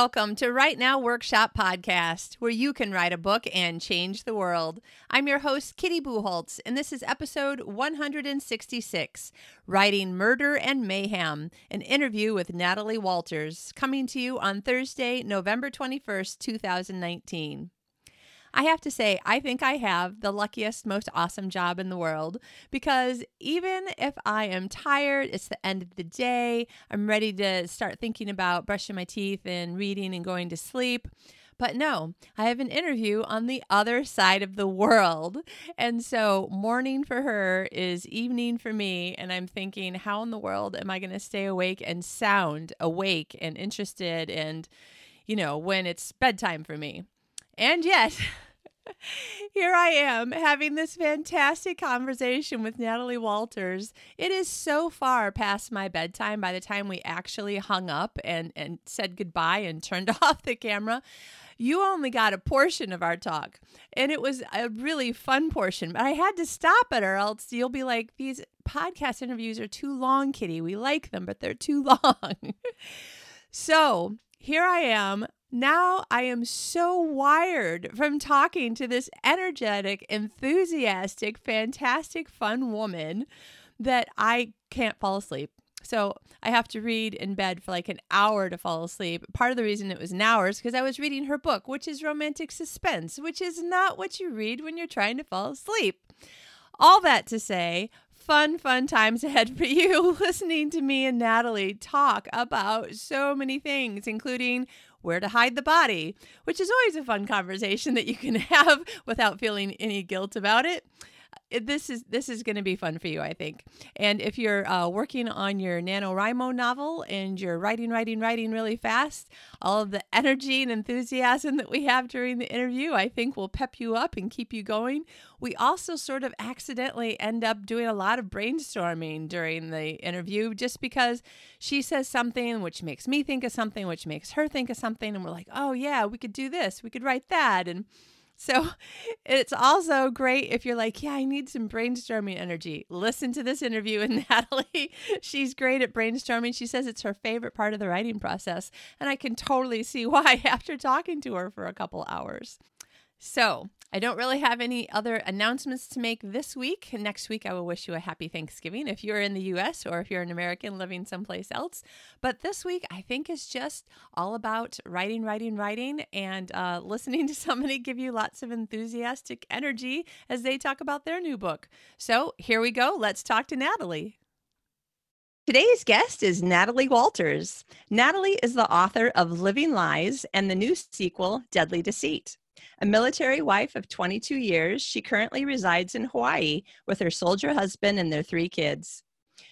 Welcome to Write Now Workshop Podcast, where you can write a book and change the world. I'm your host, Kitty Bucholtz, and this is episode 166 Writing Murder and Mayhem, an interview with Natalie Walters, coming to you on Thursday, November 21st, 2019. I have to say, I think I have the luckiest, most awesome job in the world because even if I am tired, it's the end of the day, I'm ready to start thinking about brushing my teeth and reading and going to sleep. But no, I have an interview on the other side of the world. And so morning for her is evening for me. And I'm thinking, how in the world am I going to stay awake and sound awake and interested and, you know, when it's bedtime for me? And yet, here I am having this fantastic conversation with Natalie Walters. It is so far past my bedtime by the time we actually hung up and, and said goodbye and turned off the camera. You only got a portion of our talk, and it was a really fun portion. But I had to stop it, or else you'll be like, These podcast interviews are too long, Kitty. We like them, but they're too long. so here I am now I am so wired from talking to this energetic, enthusiastic, fantastic, fun woman that I can't fall asleep. So I have to read in bed for like an hour to fall asleep. Part of the reason it was an hour is because I was reading her book, which is romantic suspense, which is not what you read when you're trying to fall asleep. All that to say, fun, fun times ahead for you listening to me and Natalie talk about so many things, including where to hide the body, which is always a fun conversation that you can have without feeling any guilt about it this is this is going to be fun for you, I think. And if you're uh, working on your NaNoWriMo novel and you're writing, writing, writing really fast, all of the energy and enthusiasm that we have during the interview, I think will pep you up and keep you going. We also sort of accidentally end up doing a lot of brainstorming during the interview just because she says something which makes me think of something, which makes her think of something. And we're like, oh, yeah, we could do this, we could write that. And so it's also great if you're like, yeah, I need some brainstorming energy. Listen to this interview with Natalie. She's great at brainstorming. She says it's her favorite part of the writing process. And I can totally see why after talking to her for a couple hours. So I don't really have any other announcements to make this week. Next week, I will wish you a happy Thanksgiving if you're in the US or if you're an American living someplace else. But this week, I think is just all about writing, writing, writing, and uh, listening to somebody give you lots of enthusiastic energy as they talk about their new book. So here we go. Let's talk to Natalie. Today's guest is Natalie Walters. Natalie is the author of Living Lies and the new sequel, Deadly Deceit. A military wife of 22 years, she currently resides in Hawaii with her soldier husband and their three kids.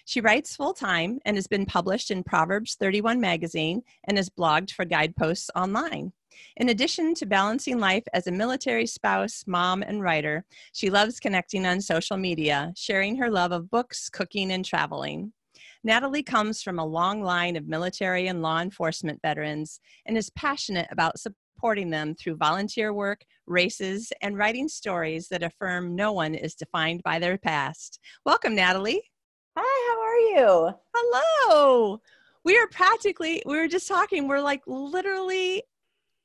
She writes full time and has been published in Proverbs 31 magazine and has blogged for guideposts online. In addition to balancing life as a military spouse, mom, and writer, she loves connecting on social media, sharing her love of books, cooking, and traveling. Natalie comes from a long line of military and law enforcement veterans and is passionate about supporting them through volunteer work, races, and writing stories that affirm no one is defined by their past. Welcome, Natalie. Hi, how are you? Hello. We are practically, we were just talking, we're like literally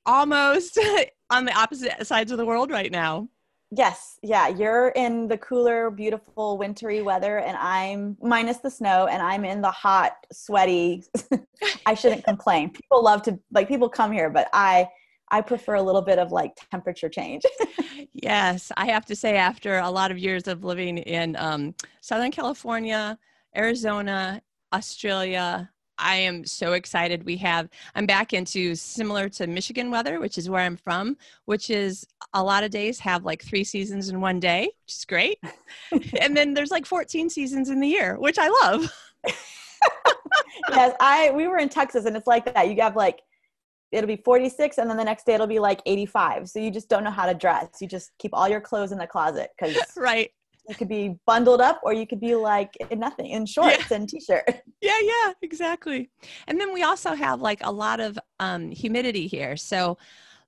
almost on the opposite sides of the world right now. Yes, yeah, you're in the cooler, beautiful, wintry weather, and I'm minus the snow, and I'm in the hot, sweaty. I shouldn't complain. People love to like people come here, but I I prefer a little bit of like temperature change. yes, I have to say, after a lot of years of living in um, Southern California, Arizona, Australia, I am so excited. We have, I'm back into similar to Michigan weather, which is where I'm from, which is a lot of days have like three seasons in one day, which is great. and then there's like 14 seasons in the year, which I love. yes, I, we were in Texas and it's like that. You have like it'll be 46 and then the next day it'll be like 85 so you just don't know how to dress. You just keep all your clothes in the closet because right. you could be bundled up or you could be like in nothing in shorts yeah. and t-shirt. Yeah yeah exactly. And then we also have like a lot of um, humidity here. So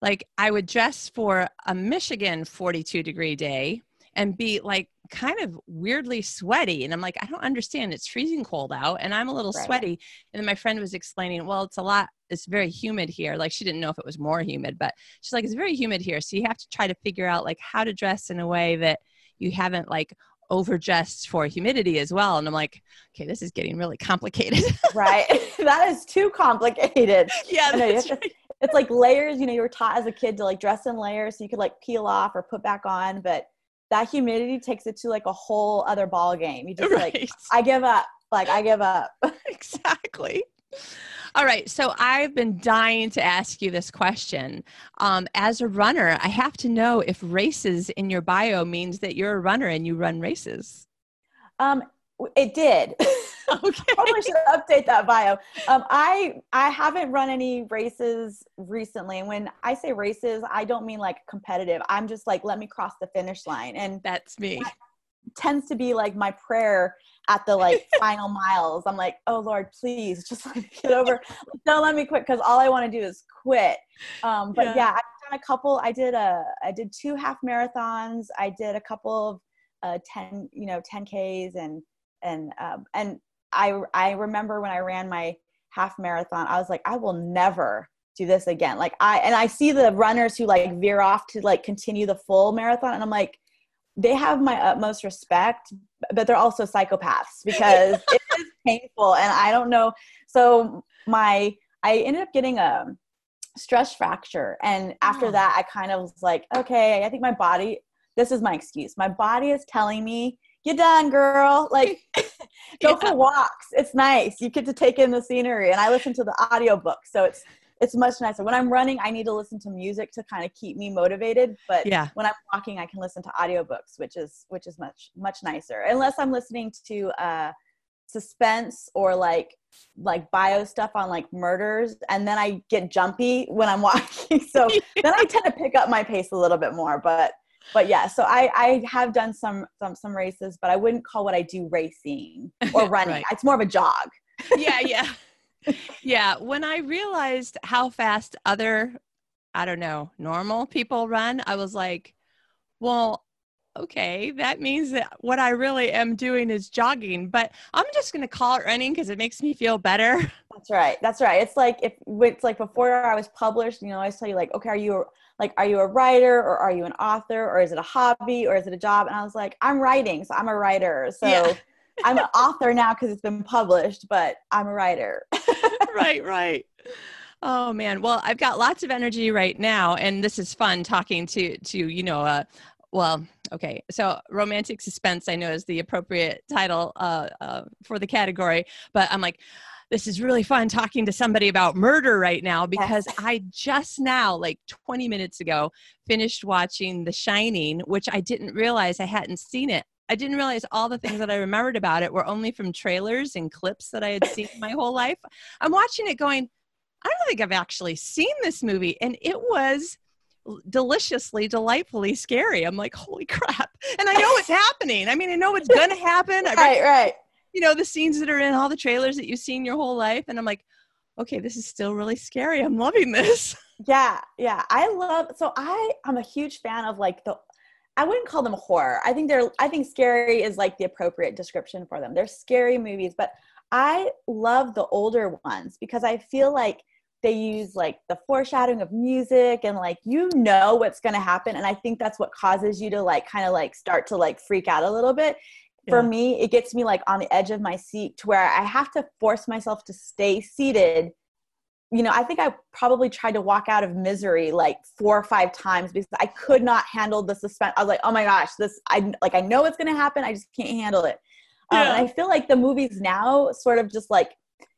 like i would dress for a michigan 42 degree day and be like kind of weirdly sweaty. And I'm like, I don't understand. It's freezing cold out and I'm a little Right. sweaty. And then my friend was explaining, well, it's a lot, it's very humid here. Like she didn't know if it was more humid, but she's like, it's very humid here. So you have to try to figure out like how to dress in a way that you haven't like overdressed for humidity as well. And I'm like, okay, this is getting really complicated. right that is too complicated yeah, know, you that's to- right. it's like layers you know you were taught as a kid to like dress in layers so you could like peel off or put back on but that humidity takes it to like a whole other ball game you just like Right. i give up like i give up exactly. All right. So I've been dying to ask you this question. Um, as a runner, I have to know if races in your bio means that you're a runner and you run races. um it did Okay. probably should update that bio um i i haven't run any races recently and when i say races i don't mean like competitive i'm just like let me cross the finish line and That's me. tends to be like my prayer at the like final miles. I'm like, oh Lord, please just let me get over. Don't let me quit because all I want to do is quit. Um, but Yeah. yeah. I've done a couple. I did a I did two half marathons. I did a couple of uh, ten you know ten Ks and and um, and I I remember when I ran my half marathon, I was like, I will never do this again. Like I and I see the runners who like veer off to like continue the full marathon, and I'm like they have my utmost respect, but they're also psychopaths because it is painful and I don't know. So my I ended up getting a stress fracture and after Oh. that I kind of was like, okay, I think my body this is my excuse. My body is telling me, you're done, girl. Like go Yeah. for walks. It's nice. You get to take in the scenery and I listen to the audiobook. So it's it's much nicer. When I'm running, I need to listen to music to kind of keep me motivated. But Yeah. when I'm walking, I can listen to audiobooks, which is which is much much nicer. Unless I'm listening to uh, suspense or like like bio stuff on like murders, and then I get jumpy when I'm walking. So then I tend to pick up my pace a little bit more. But but yeah, so I I have done some some some races, but I wouldn't call what I do racing or running. Right. It's more of a jog. yeah, yeah. Yeah. When I realized how fast other, I don't know, normal people run, I was like, well, okay, that means that what I really am doing is jogging, but I'm just going to call it running because it makes me feel better. That's right. That's right. It's like if it's like before I was published, you know, I always tell you like, okay, are you like, are you a writer or are you an author or is it a hobby or is it a job? And I was like, I'm writing, so I'm a writer. So Yeah. I'm an author now because it's been published, but I'm a writer. right, right. Oh man. Well, I've got lots of energy right now, and this is fun talking to to you know. Uh, well, okay. So, romantic suspense, I know, is the appropriate title uh, uh, for the category, but I'm like, this is really fun talking to somebody about murder right now because I just now, like 20 minutes ago, finished watching The Shining, which I didn't realize I hadn't seen it. I didn't realize all the things that I remembered about it were only from trailers and clips that I had seen my whole life. I'm watching it going, I don't think I've actually seen this movie. And it was deliciously, delightfully scary. I'm like, holy crap. And I know it's happening. I mean, I know it's going to happen. Right, right. You know, the scenes that are in all the trailers that you've seen your whole life. And I'm like, okay, this is still really scary. I'm loving this. Yeah, yeah. I love so I I'm a huge fan of like the I wouldn't call them horror. I think they're I think scary is like the appropriate description for them. They're scary movies, but I love the older ones because I feel like they use like the foreshadowing of music and like you know what's going to happen and I think that's what causes you to like kind of like start to like freak out a little bit. For Yeah. me, it gets me like on the edge of my seat to where I have to force myself to stay seated you know, I think I probably tried to walk out of misery like four or five times because I could not handle the suspense. I was like, oh my gosh, this, I like, I know it's going to happen. I just can't handle it. Um, and I feel like the movies now sort of just like,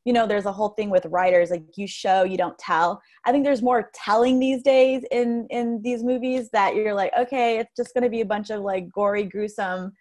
you know, there's a whole thing with writers, like you show, you don't tell. I think there's more telling these days in, in these movies that you're like, okay, it's just going to be a bunch of like gory, gruesome,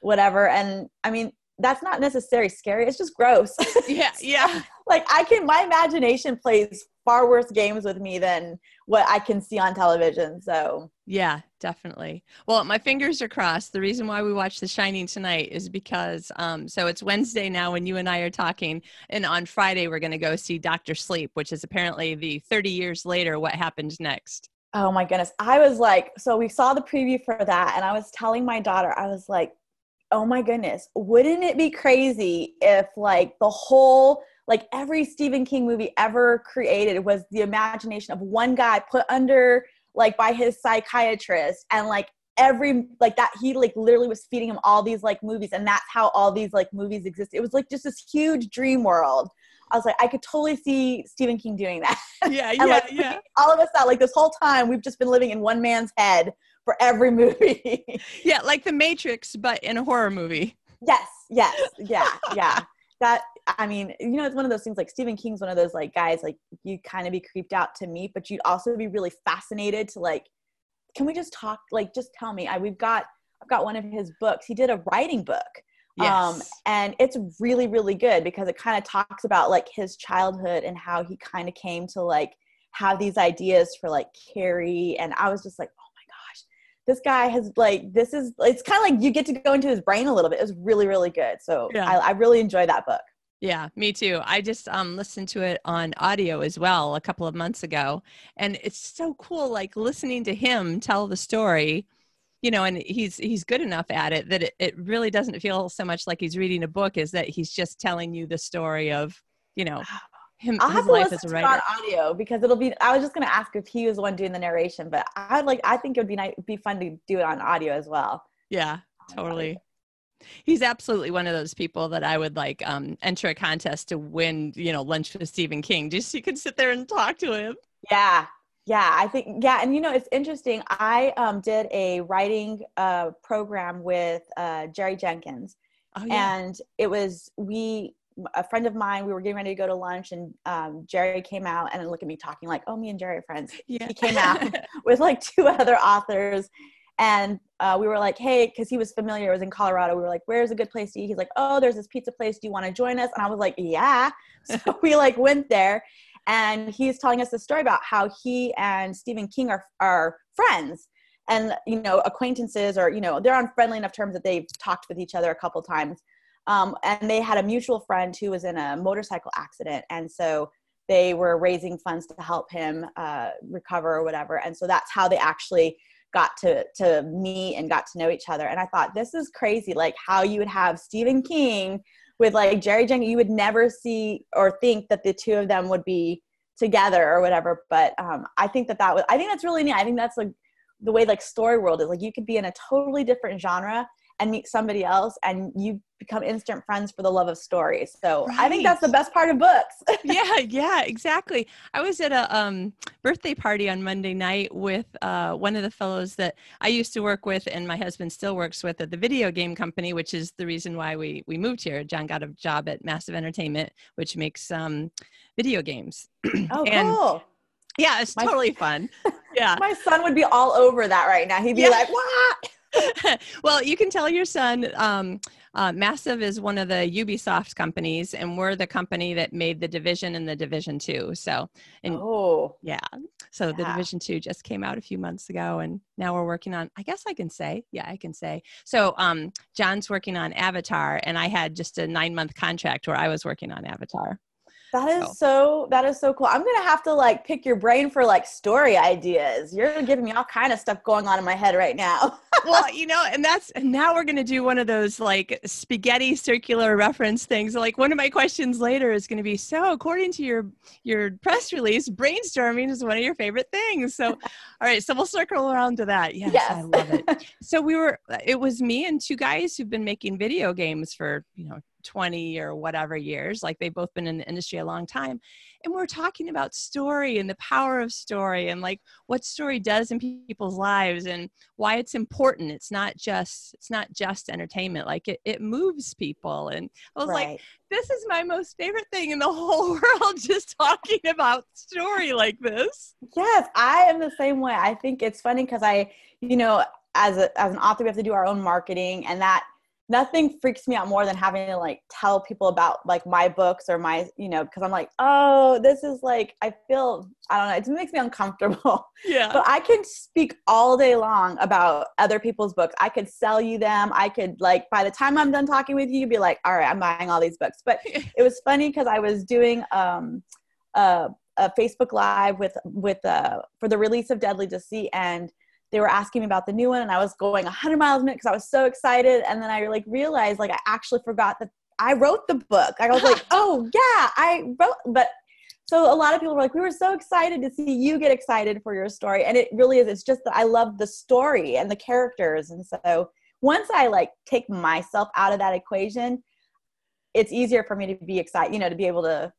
whatever. And I mean, that's not necessarily scary. It's just gross. Yeah, yeah. like I can my imagination plays far worse games with me than what I can see on television. So Yeah, definitely. Well, my fingers are crossed. The reason why we watch The Shining tonight is because, um, so it's Wednesday now when you and I are talking, and on Friday we're going to go see Doctor Sleep, which is apparently the 30 years later what happened next. oh my goodness. I was like, so we saw the preview for that and I was telling my daughter, I was like, oh my goodness, wouldn't it be crazy if like the whole like every Stephen King movie ever created was the imagination of one guy put under like by his psychiatrist and like every like that he like literally was feeding him all these like movies and that's how all these like movies exist. It was like just this huge dream world. I was like i could totally see stephen king doing that. Yeah, yeah, like yeah. all of us thought like this whole time we've just been living in one man's head for every movie Yeah, like the Matrix, but in a horror movie. yes yes yeah yeah that i mean you know it's one of those things like stephen king's one of those like guys like you kind of be creeped out to meet but you'd also be really fascinated to like can we just talk like just tell me i we've got i've got one of his books he did a writing book um Yes. and it's really really good because it kind of talks about like his childhood and how he kind of came to like have these ideas for like carrie and i was just like this guy has like this is it's kind of like you get to go into his brain a little bit it was really really good so Yeah. I, I really enjoyed that book Yeah, me too. I just um listened to it on audio as well a couple of months ago, and it's so cool like listening to him tell the story. You know, and he's he's good enough at it that it, it really doesn't feel so much like he's reading a book is that he's just telling you the story of, you know, him I'll his have to life listen as a writer. on audio because it'll be. I was just gonna ask if he was the one doing the narration, but I'd like. I think it would be nice, be fun to do it on audio as well. Yeah, totally. He's absolutely one of those people that I would like um enter a contest to win, you know, lunch with Stephen King. Just you could sit there and talk to him. Yeah, yeah. I think yeah, and you know it's interesting. I um, did a writing uh, program with uh, Jerry Jenkins, Oh yeah. and it was we a friend of mine we were getting ready to go to lunch and um, jerry came out and look at me talking like oh me and jerry are friends. Yeah. he came out with like two other authors and uh, we were like hey because he was familiar it was in colorado we were like where's a good place to eat? He's like oh there's this pizza place do you want to join us? And i was like yeah. So we like went there and he's telling us the story about how he and stephen king are, are friends and you know acquaintances or you know they're on friendly enough terms that they've talked with each other a couple times um, and they had a mutual friend who was in a motorcycle accident and so they were raising funds to help him uh, recover or whatever. And so that's how they actually got to to meet and got to know each other. And i thought this is crazy like how you would have stephen king with like jerry jenkins you would never see or think that the two of them would be together or whatever. But um, i think that that was i think that's really neat. I think that's like the way like story world is like you could be in a totally different genre and meet somebody else and you become instant friends for the love of stories so i think that's the best part of books yeah, yeah, exactly. I was at a um, birthday party on Monday night with uh, one of the fellows that I used to work with, and my husband still works with at the video game company, which is the reason why we we moved here. John got a job at Massive Entertainment, which makes um, video games. oh And- cool Yeah, it's My- totally fun. Yeah. my son would be all over that right now he'd be Yeah. like what well, you can tell your son. Um, uh, Massive is one of the Ubisoft companies, and we're the company that made the Division and the Division Two. So, and oh yeah, so the Division Two just came out a few months ago, and now we're working on. I guess I can say, yeah, I can say. So, um, John's working on Avatar, and I had just a nine month contract where I was working on Avatar. That is So- so that is so cool i'm gonna have to like pick your brain for like story ideas you're giving me all kind of stuff going on in my head right now well, you know, and that's and now we're going to do one of those like spaghetti circular reference things. Like one of my questions later is going to be, so according to your your press release, brainstorming is one of your favorite things. So, all right, so we'll circle around to that. Yes, I love it. So we were, it was me and two guys who've been making video games for you know 20 or whatever years. Like they've both been in the industry a long time, and we're talking about story and the power of story and like what story does in people's lives and why it's important it's not just it's not just entertainment like it, it moves people and i was like this is my most favorite thing in the whole world just talking about story like this Yes, I am the same way. I think it's funny because I, you know, as a as an author, we have to do our own marketing, and that nothing freaks me out more than having to like tell people about like my books or my, you know, because I'm like, oh, this is like I feel I don't know, it just makes me uncomfortable. yeah but I can speak all day long about other people's books. I could sell you them. I could like by the time I'm done talking with you, you'd be like, all right, I'm buying all these books. But it was funny because I was doing um, a, a Facebook Live with with uh, for the release of Deadly Deceit, and they were asking me about the new one and I was going 100 miles a minute because I was so excited. And then I like realized like I actually forgot that I wrote the book. I was like, oh yeah, I wrote, but so a lot of people were like, we were so excited to see you get excited for your story. And it really is, it's just that I love the story and the characters. And so once I like take myself out of that equation, it's easier for me to be excited, you know, to be able to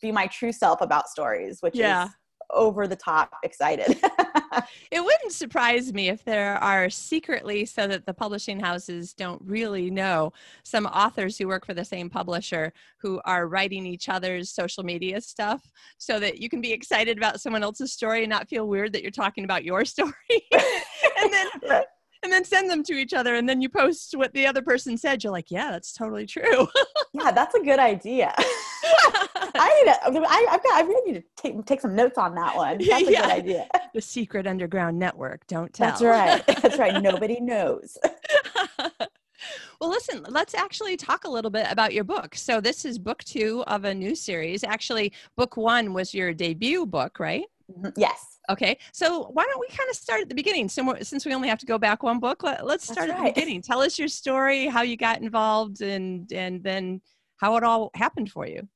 be my true self about stories, which yeah. is over the top excited. it wouldn't surprise me if there are secretly, so that the publishing houses don't really know, some authors who work for the same publisher who are writing each other's social media stuff so that you can be excited about someone else's story and not feel weird that you're talking about your story. and then and then send them to each other and then you post what the other person said. You're like yeah that's totally true. Yeah that's a good idea. I need to I, have got i really need to take, take some notes on that one. That's a yeah. good idea. The secret underground network don't tell. that's right. That's right. Nobody knows. Well, listen, let's actually talk a little bit about your book. So, this is book two of a new series. Actually, book one was your debut book, right? Mm-hmm. Yes. Okay, so why don't we kind of start at the beginning? since we only have to go back one book, let, us start at the beginning. Tell us your story, how you got involved, and and then how it all happened for you.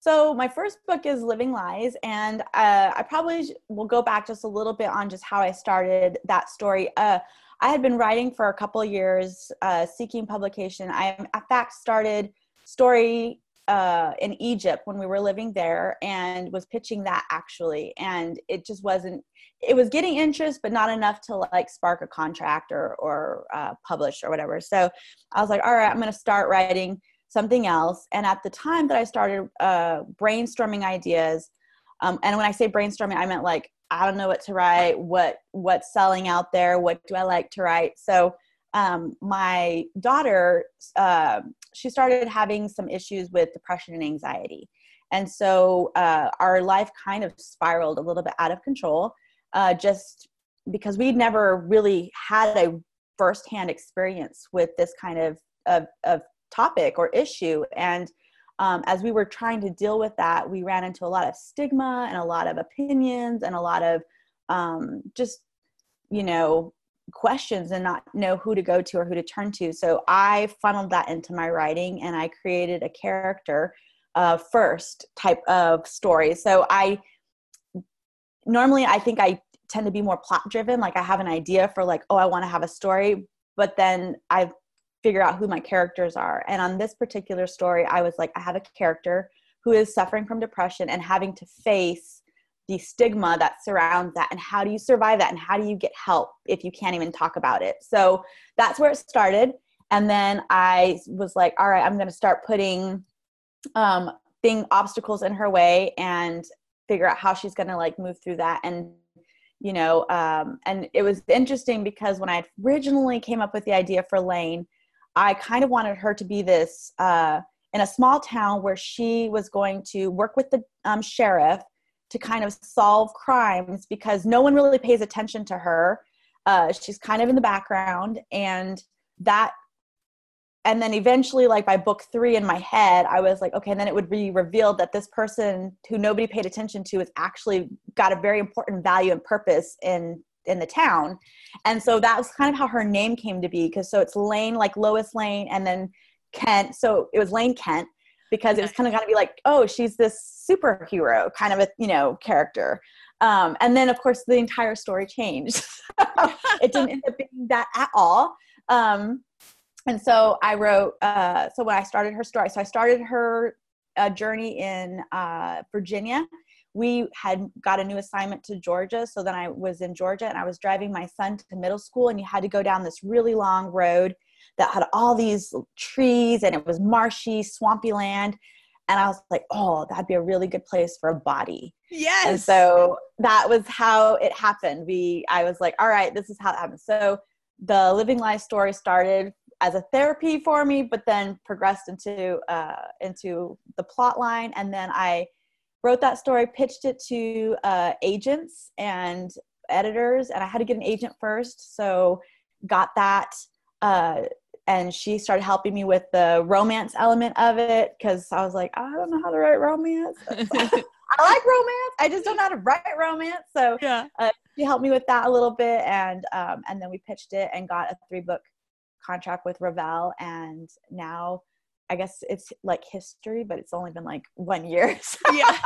So my first book is Living Lies, and uh, I probably will go back just a little bit on just how I started that story. Uh, I had been writing for a couple years, uh, seeking publication. I, in fact, started story uh, in Egypt when we were living there and was pitching that actually. And it just wasn't, it was getting interest, but not enough to like spark a contract or, or uh, publish or whatever. So I was like, all right, I'm going to start writing something else. And at the time that I started uh, brainstorming ideas, um, and when I say brainstorming, I meant like, I don't know what to write, what what's selling out there, what do I like to write. So um, my daughter, uh, she started having some issues with depression and anxiety. And so uh, our life kind of spiraled a little bit out of control uh, just because we'd never really had a firsthand experience with this kind of, of, of topic or issue. And um, as we were trying to deal with that, we ran into a lot of stigma and a lot of opinions and a lot of um, just, you know, questions and not know who to go to or who to turn to. So I funneled that into my writing and I created a character uh, first type of story. So I normally I think I tend to be more plot driven. Like I have an idea for like, oh, I want to have a story, but then I figure out who my characters are. And on this particular story, I was like, I have a character who is suffering from depression and having to face the stigma that surrounds that and how do you survive that and how do you get help if you can't even talk about it? So that's where it started. And then i was like all right i'm going to start putting um being obstacles in her way and figure out how she's going to like move through that. And you know um and it was interesting because when i originally came up with the idea for lane i kind of wanted her to be this uh in a small town where she was going to work with the um, sheriff to kind of solve crimes because no one really pays attention to her. Uh, she's kind of in the background, and that, and then eventually, like by book three in my head, I was like, okay, and then it would be revealed that this person who nobody paid attention to is actually got a very important value and purpose in in the town, and so that was kind of how her name came to be. Because so it's Lane, like Lois Lane, and then Kent. So it was Lane Kent because it was kind of going to be like, oh, she's this superhero kind of a you know character. Um, and then of course the entire story changed. it didn't end up being that at all. Um, and so I wrote. Uh, so when I started her story, so I started her uh, journey in uh, Virginia. We had got a new assignment to Georgia, so then I was in Georgia and I was driving my son to middle school, and you had to go down this really long road that had all these trees and it was marshy, swampy land. And I was like, oh, that'd be a really good place for a body. Yes. And so that was how it happened. We, I was like, all right, this is how it happened. So the Living Lies story started as a therapy for me, but then progressed into uh, into the plot line, and then I wrote that story, pitched it to uh, agents and editors, and I had to get an agent first. So got that uh, and she started helping me with the romance element of it because I was like, I don't know how to write romance. I I like romance. I just don't know how to write romance. So Yeah. uh, she helped me with that a little bit, and um, and then we pitched it and got a three book contract with Revell, and now I guess it's like history, but it's only been like one year. So Yeah.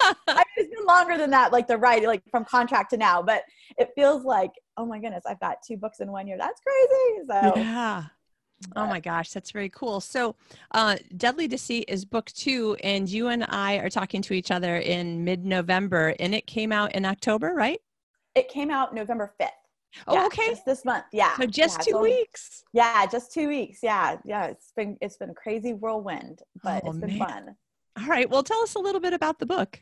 I mean, it's been longer than that, like the writing, like from contract to now. But it feels like, oh my goodness, I've got two books in one year. That's crazy. So yeah. Oh my gosh, that's very cool. So, uh, Deadly Deceit is book two, and you and I are talking to each other in mid November, and it came out in October, right? it came out November fifth. Oh, okay. just this month. Yeah, So, just Yeah, two so- weeks. Yeah, just two weeks. Yeah, yeah. It's been it's been a crazy whirlwind, but Oh, it's been man. fun. All right. Well, tell us a little bit about the book.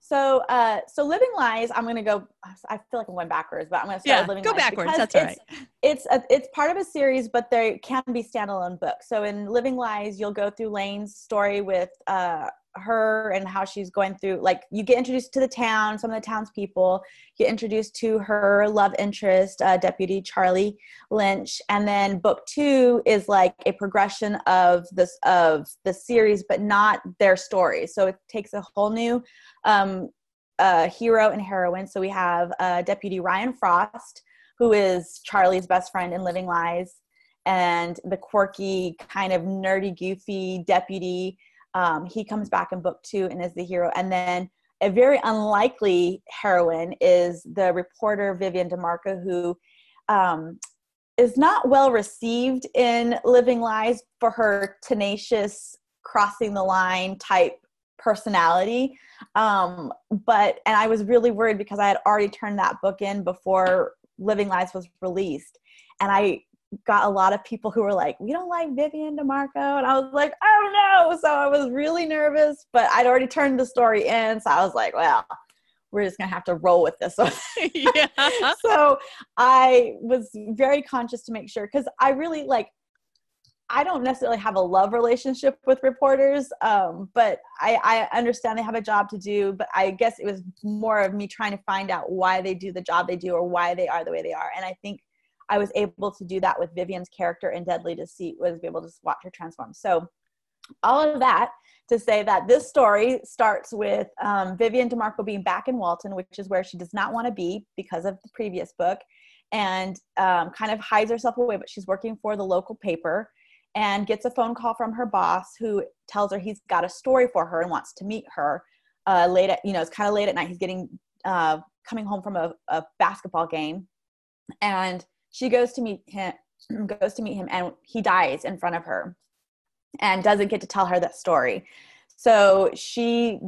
So, uh, so Living Lies. I'm gonna go. I feel like I'm going backwards, but I'm gonna start Yeah, with Living go Lies backwards. because That's it's, It's a, it's part of a series, but they can be standalone books. So in Living Lies, you'll go through Lane's story with uh, her and how she's going through. Like you get introduced to the town, some of the townspeople. Get introduced to her love interest, uh, Deputy Charlie Lynch, and then book two is like a progression of this of the series, but not their story. So it takes a whole new um, uh, hero and heroine. So we have uh, Deputy Ryan Frost, who is Charlie's best friend in Living Lies, and the quirky, kind of nerdy, goofy deputy. Um, he comes back in book two and is the hero. And then a very unlikely heroine is the reporter Vivian DeMarco, who um, is not well received in Living Lies for her tenacious, crossing the line type personality. Um, but, and I was really worried because I had already turned that book in before Living Lies was released. And I got a lot of people who were like, we don't like Vivian DeMarco. And I was like, oh no. So I was really nervous, but I'd already turned the story in. So I was like, well, we're just to have to roll with this one. yeah. so I was very conscious to make sure because I really like I don't necessarily have a love relationship with reporters, um, but I, I understand they have a job to do. But I guess it was more of me trying to find out why they do the job they do or why they are the way they are. And I think I was able to do that with Vivian's character in Deadly Deceit, was be able to watch her transform. So all of that to say that this story starts with um, Vivian DeMarco being back in Walton, which is where she does not want to be because of the previous book, and um, kind of hides herself away. But she's working for the local paper and gets a phone call from her boss who tells her he's got a story for her and wants to meet her uh, late at you know it's kind of late at night. He's getting uh, coming home from a, a basketball game, and she goes to meet him goes to meet him and he dies in front of her and doesn't get to tell her that story. So she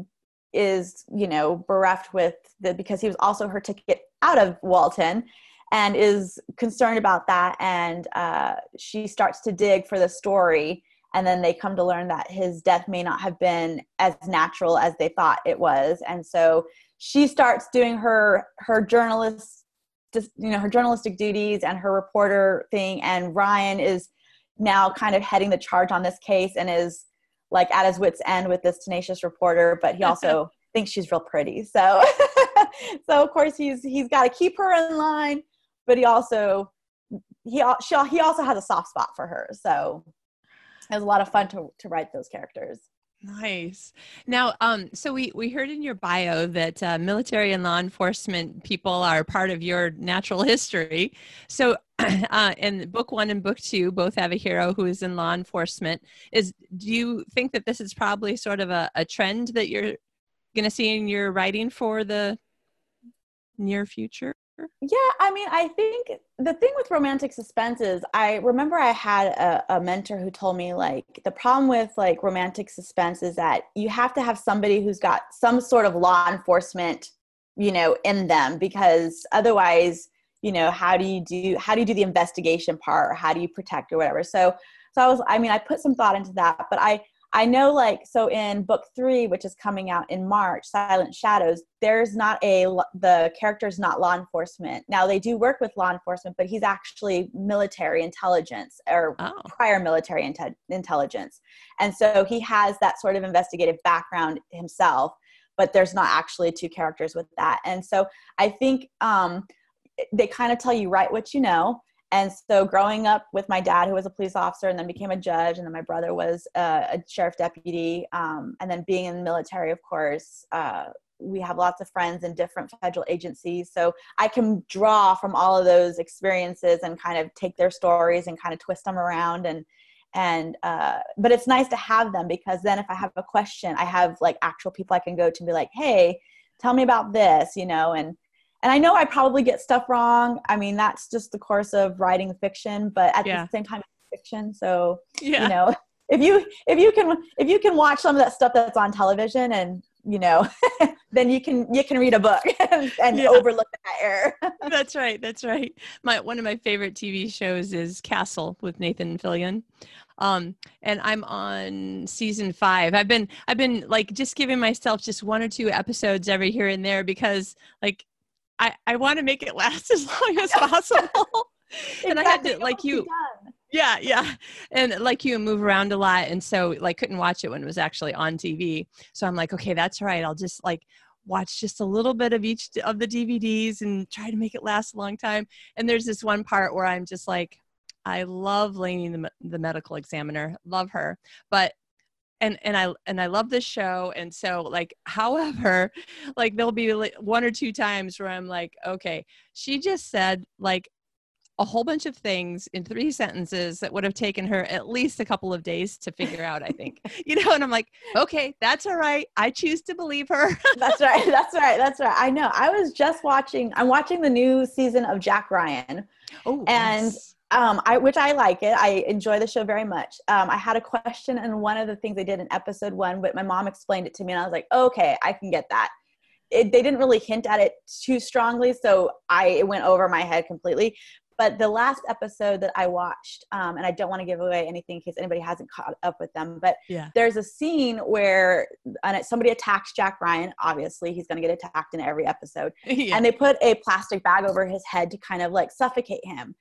is, you know, bereft with the because he was also her ticket out of Walton and is concerned about that. And uh, she starts to dig for the story. And then they come to learn that his death may not have been as natural as they thought it was. And so she starts doing her her journalist, just you know, her journalistic duties and her reporter thing. And Ryan is now kind of heading the charge on this case and is like at his wits end with this tenacious reporter but he also thinks she's real pretty so so of course he's he's got to keep her in line but he also he she, he also has a soft spot for her so it was a lot of fun to to write those characters Nice. Now, um, so we we heard in your bio that uh, military and law enforcement people are part of your natural history. So, uh, in book one and book two, both have a hero who is in law enforcement. Is do you think that this is probably sort of a, a trend that you're going to see in your writing for the near future? Yeah, I mean, I think the thing with romantic suspense is I remember I had a, a, mentor who told me like the problem with like romantic suspense is that you have to have somebody who's got some sort of law enforcement, you know, in them because otherwise, you know, how do you do how do you do the investigation part or how do you protect or whatever. So so I was I mean, I put some thought into that, but I I know, like, so in book three, which is coming out in March, Silent Shadows, there's not a, the character's not law enforcement. Now, they do work with law enforcement, but he's actually military intelligence or Oh. prior military inte- intelligence. And so he has that sort of investigative background himself, but there's not actually two characters with that. And so I think um, they kind of tell you, write what you know and so growing up with my dad who was a police officer and then became a judge and then my brother was uh, a sheriff deputy um, and then being in the military of course uh, we have lots of friends in different federal agencies. So i can draw from all of those experiences and kind of take their stories and kind of twist them around and and uh, but it's nice to have them because then if i have a question i have like actual people i can go to and be like hey tell me about this you know and and i know i probably get stuff wrong i mean that's just the course of writing fiction but at yeah. the same time fiction so yeah. you know if you if you can if you can watch some of that stuff that's on television and you know then you can you can read a book and, and yeah. overlook that error that's right that's right my one of my favorite tv shows is castle with nathan fillion um and i'm on season five i've been i've been like just giving myself just one or two episodes every here and there because like i i want to make it last as long as possible. And i had to like you yeah yeah. And like you move around a lot. And so like couldn't watch it when it was actually on tv so i'm like okay that's right. I'll just like watch just a little bit of each of the dvds and try to make it last a long time. And there's this one part where i'm just like i love Lanie the, the medical examiner. Love her. But and and I and I love this show and so like however like there'll be like one or two times where I'm like okay she just said like a whole bunch of things in three sentences that would have taken her at least a couple of days to figure out, I think. You know, and I'm like, okay, that's all right. I choose to believe her. that's right. That's right. That's right. I know. I was just watching, I'm watching the new season of Jack Ryan. Oh, and yes. Um, I, which I like it. I enjoy the show very much. Um, I had a question, and one of the things they did in episode one, but my mom explained it to me, and I was like, okay, I can get that. It, they didn't really hint at it too strongly, so I it went over my head completely. But the last episode that I watched, um, and I don't want to give away anything in case anybody hasn't caught up with them, but yeah. there's a scene where and somebody attacks Jack Ryan. Obviously, he's going to get attacked in every episode. yeah. And they put a plastic bag over his head to kind of like suffocate him.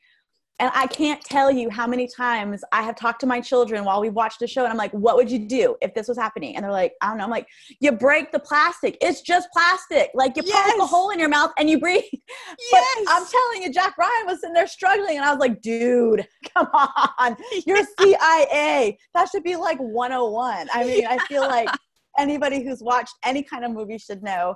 And I can't tell you how many times I have talked to my children while we've watched the show, and I'm like, "What would you do if this was happening?" And they're like, "I don't know." I'm like, "You break the plastic. It's just plastic. Like you yes. poke a hole in your mouth and you breathe." Yes. But I'm telling you, Jack Ryan was sitting there struggling, and I was like, "Dude, come on, you're CIA. That should be like 101." I mean, I feel like anybody who's watched any kind of movie should know.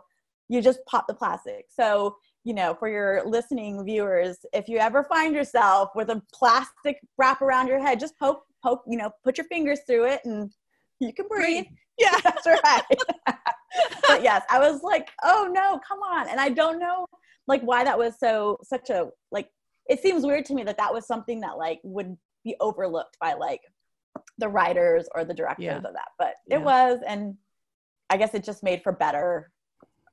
You just pop the plastic. So you know, for your listening viewers, if you ever find yourself with a plastic wrap around your head, just poke, poke, you know, put your fingers through it and you can breathe. Yeah, that's right. but yes, I was like, oh no, come on. And I don't know like why that was so, such a, like, it seems weird to me that that was something that like would be overlooked by like the writers or the directors yeah. of that. But yeah. it was, and I guess it just made for better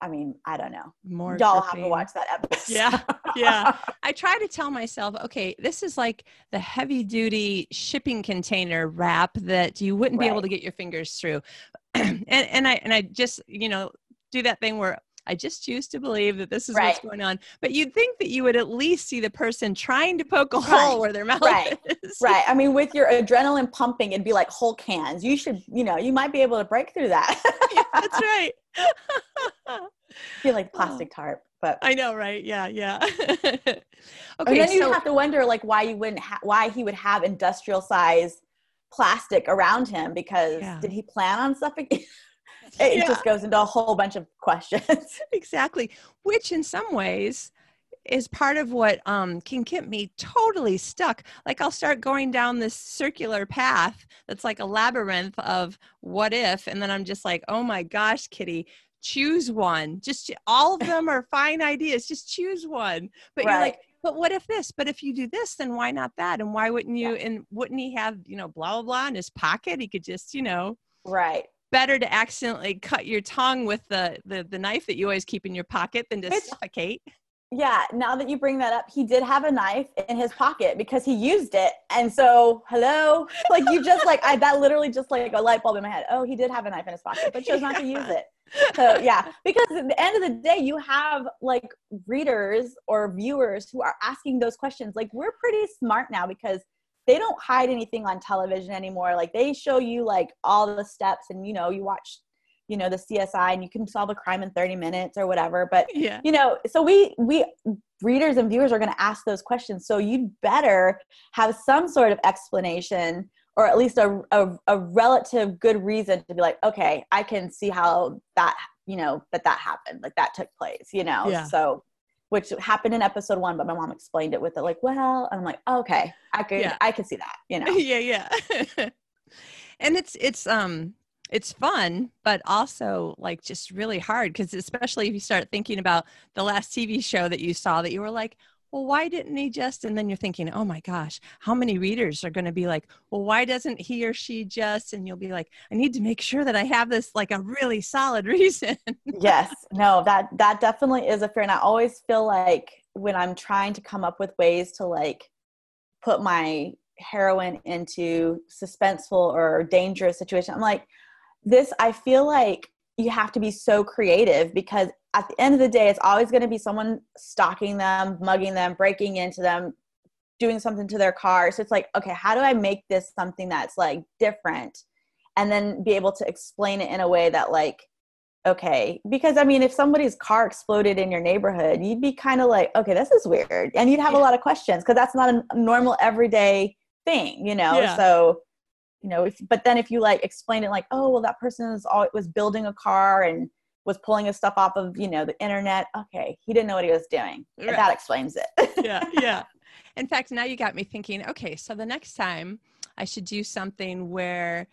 I mean, I don't know. More y'all have to watch that episode. Yeah. Yeah. I try to tell myself, okay, this is like the heavy duty shipping container wrap that you wouldn't right. be able to get your fingers through. and and I and I just, you know, do that thing where I just choose to believe that this is right. what's going on. But you'd think that you would at least see the person trying to poke a right. hole where their mouth right. is. Right. I mean, with your adrenaline pumping, it'd be like Hulk hands. You should, you know, you might be able to break through that. yeah, that's right. feel like oh. plastic tarp, but I know, right? Yeah, yeah. okay. And then you have to wonder, like, why you wouldn't, ha- why he would have industrial size plastic around him because yeah. did he plan on suffocating? It yeah. just goes into a whole bunch of questions. exactly, which in some ways is part of what um, can keep me totally stuck. Like I'll start going down this circular path that's like a labyrinth of what if, and then I'm just like, oh my gosh, Kitty, choose one. Just all of them are fine ideas. Just choose one. But right. you're like, but what if this? But if you do this, then why not that? And why wouldn't you? Yeah. And wouldn't he have, you know, blah, blah, blah in his pocket? He could just, you know. Right. Better to accidentally cut your tongue with the, the, the knife that you always keep in your pocket than to suffocate yeah, now that you bring that up, he did have a knife in his pocket because he used it. And so, hello, like you just like I that literally just like a light bulb in my head. Oh, he did have a knife in his pocket, but chose not to use it. So yeah, because at the end of the day, you have like readers or viewers who are asking those questions. Like we're pretty smart now because they don't hide anything on television anymore. Like they show you like all the steps, and you know you watch you know the csi and you can solve a crime in 30 minutes or whatever but yeah. you know so we we readers and viewers are going to ask those questions so you'd better have some sort of explanation or at least a, a, a relative good reason to be like okay i can see how that you know that that happened like that took place you know Yeah. so which happened in episode one but my mom explained it with it like well and i'm like okay i could Yeah. i could see that you know yeah yeah and it's it's um it's fun but also like just really hard because especially if you start thinking about the last tv show that you saw that you were like well why didn't he just and then you're thinking oh my gosh how many readers are going to be like well why doesn't he or she just? And you'll be like i need to make sure that i have this like a really solid reason. Yes. No that that definitely is a fear and i always feel like when i'm trying to come up with ways to like put my heroine into suspenseful or dangerous situation i'm like this i feel like you have to be so creative because at the end of the day it's always going to be someone stalking them mugging them breaking into them doing something to their car. So it's like okay how do i make this something that's like different? And then be able to explain it in a way that like okay because i mean if somebody's car exploded in your neighborhood you'd be kind of like okay this is weird. And you'd have a lot of questions because that's not a normal everyday thing you know? Yeah. so you know if but then if you like explain it like oh well that person is all was building a car and was pulling his stuff off of you know the internet. Okay he didn't know what he was doing Right. that explains it. Yeah yeah. In fact now you got me thinking okay so the next time i should do something where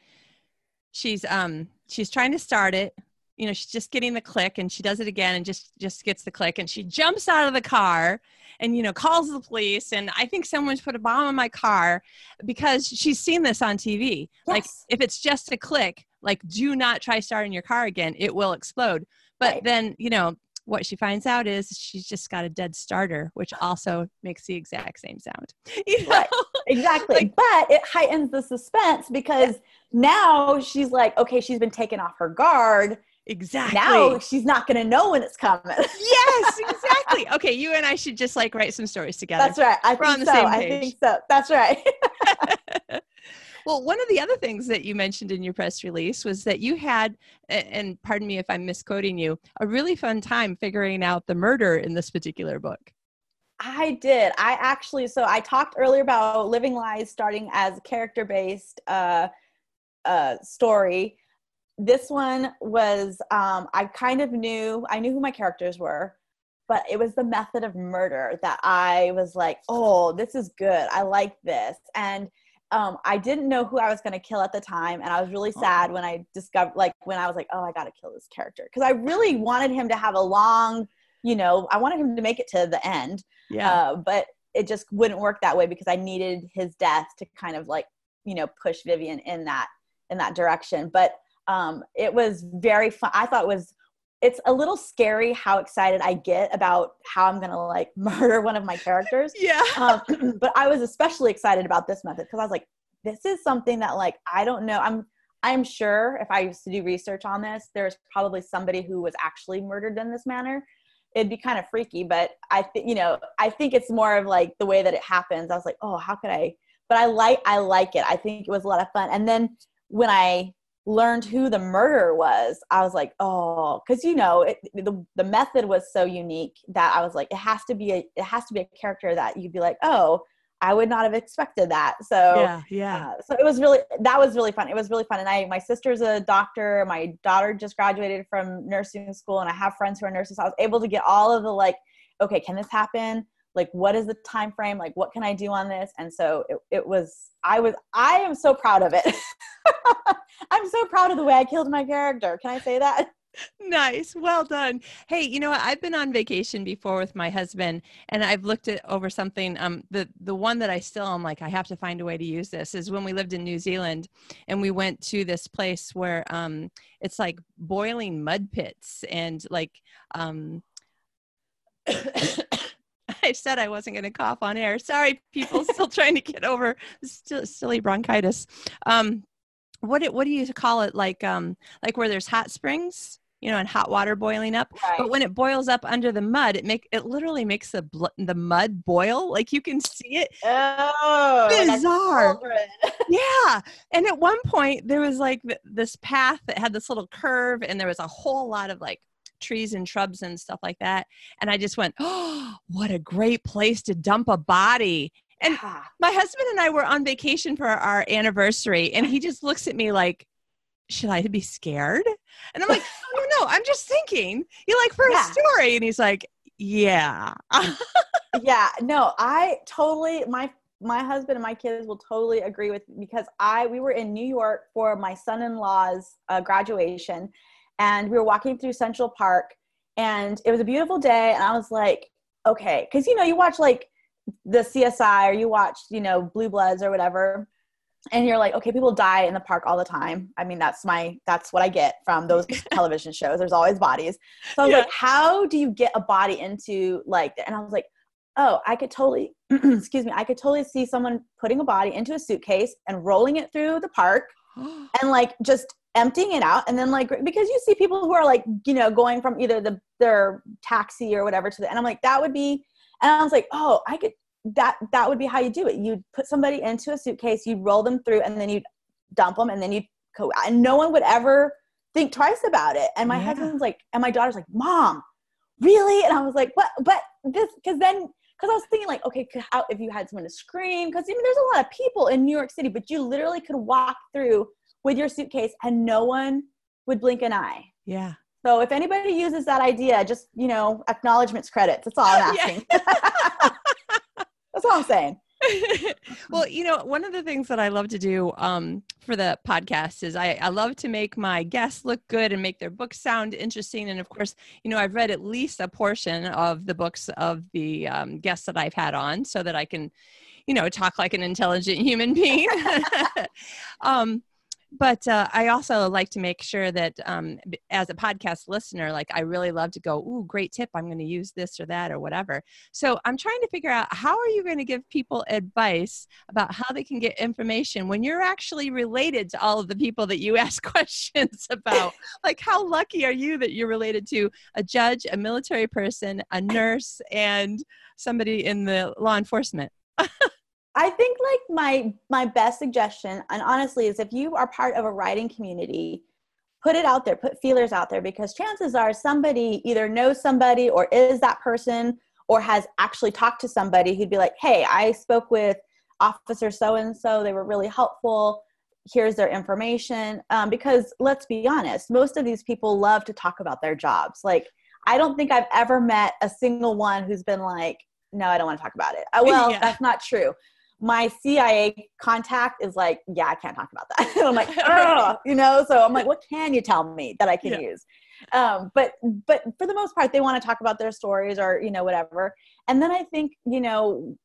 she's um she's trying to start it you know she's just getting the click and she does it again and just just gets the click and she jumps out of the car and you know calls the police. And i think someone's put a bomb in my car because she's seen this on tv like if it's just a click like do not try starting your car again. It will explode. But Right. then you know what she finds out is she's just got a dead starter which also makes the exact same sound. You know? Right. exactly. Like- but it heightens the suspense because now she's like okay she's been taken off her guard. Exactly. now she's not going to know when it's coming. Yes exactly. Okay you and i should just like write some stories together. That's right. I We're on think the so. same i think so. That's right. Well, one of the other things that you mentioned in your press release was that you had, and pardon me if I'm misquoting you, a really fun time figuring out the murder in this particular book. I did. I actually, so I talked earlier about Living Lies starting as character based uh, uh, story. This one was, um, I kind of knew, I knew who my characters were, but it was the method of murder that I was like, oh, this is good. I like this. And um, I didn't know who I was going to kill at the time. And I was really sad when I discovered, like, when I was like, oh, I got to kill this character. Because I really wanted him to have a long, you know, I wanted him to make it to the end Yeah. uh, but it just wouldn't work that way because I needed his death to kind of like you know push Vivian in that in that direction. But um, it was very fun. I thought it was it's a little scary how excited I get about how I'm gonna like murder one of my characters. yeah. um, but I was especially excited about this method because I was like, this is something that like I don't know. I'm I'm sure if I used to do research on this, there's probably somebody who was actually murdered in this manner. It'd be kind of freaky, but I think you know, I think it's more of like the way that it happens. I was like, oh, how could I? But I like I like it. I think it was a lot of fun. And then when I learned who the murderer was, I was like, oh, because you know, it, the the method was so unique that I was like, it has to be a it has to be a character that you'd be like, oh, I would not have expected that. So yeah. Yeah. uh, so it was really that was really fun. It was really fun, and I my sister's a doctor. My daughter just graduated from nursing school, and I have friends who are nurses. So I was able to get all of the like, okay, can this happen? Like, what is the time frame? Like, what can I do on this? And so it, it was. I was. I am so proud of it. I'm so proud of the way I killed my character. Can I say that? Nice. Well done. Hey, you know what? I've been on vacation before with my husband and I've looked at over something. Um the the one that I still am like, I have to find a way to use this is when we lived in New Zealand and we went to this place where um it's like boiling mud pits and like um I said I wasn't going to cough on air. Sorry, people, still trying to get over still, silly bronchitis. Um, what it, what do you call it? Like um, like where there's hot springs, you know, and hot water boiling up. But when it boils up under the mud, it make it literally makes the bl- the mud boil. Like you can see it. Oh, Bizarre. Yeah. And at one point, there was like th- this path that had this little curve, and there was a whole lot of like trees and shrubs and stuff like that. And I just went, oh, what a great place to dump a body. And Yeah. my husband and I were on vacation for our anniversary, and he just looks at me like, should I be scared? And I'm like, no, no, no, I'm just thinking. You're like for yeah. a story. And he's like, yeah. yeah, no, I totally my my husband and my kids will totally agree with because I we were in New York for my son-in-law's uh, graduation and we were walking through Central Park and it was a beautiful day and I was like okay cuz you know you watch like the CSI or you watch you know Blue Bloods or whatever and you're like okay people die in the park all the time. I mean that's my that's what i get from those television shows. There's always bodies. So i was yeah. like how do you get a body into like and i was like oh i could totally excuse me i could totally see someone putting a body into a suitcase and rolling it through the park and like just emptying it out and then like because you see people who are like you know going from either the their taxi or whatever to the and i'm like that would be and i was like oh i could that that would be how you do it. You'd put somebody into a suitcase, you'd roll them through, and then you'd dump them, and then you'd go. And no one would ever think twice about it. And my yeah. husband's like, and my daughter's like, "Mom, really?" And I was like, "What?" But this, because then, because I was thinking like, okay, how, if you had someone to scream, because I mean, there's a lot of people in New York City, but you literally could walk through with your suitcase, and no one would blink an eye. Yeah. So if anybody uses that idea, just you know, acknowledgments, credits. That's all I'm asking. That's all I'm saying. well, you know, one of the things that I love to do um, for the podcast is I, I love to make my guests look good and make their books sound interesting. And of course, you know, I've read at least a portion of the books of the um, guests that I've had on so that I can, you know, talk like an intelligent human being. um, but uh, I also like to make sure that um, as a podcast listener, like I really love to go, ooh, great tip. I'm going to use this or that or whatever. So I'm trying to figure out how are you going to give people advice about how they can get information when you're actually related to all of the people that you ask questions about. like how lucky are you that you're related to a judge, a military person, a nurse, and somebody in the law enforcement? I think like my my best suggestion, and honestly, is if you are part of a writing community, put it out there, put feelers out there, because chances are somebody either knows somebody or is that person or has actually talked to somebody who'd be like, "Hey, I spoke with officer so and so. They were really helpful. Here's their information." Um, because let's be honest, most of these people love to talk about their jobs. Like, I don't think I've ever met a single one who's been like, "No, I don't want to talk about it." Uh, well, yeah. that's not true my CIA contact is like, yeah, I can't talk about that. I'm like, oh, you know, so I'm like, what can you tell me that I can yeah. use? Um, but but for the most part, they want to talk about their stories or you know whatever. And then I think you know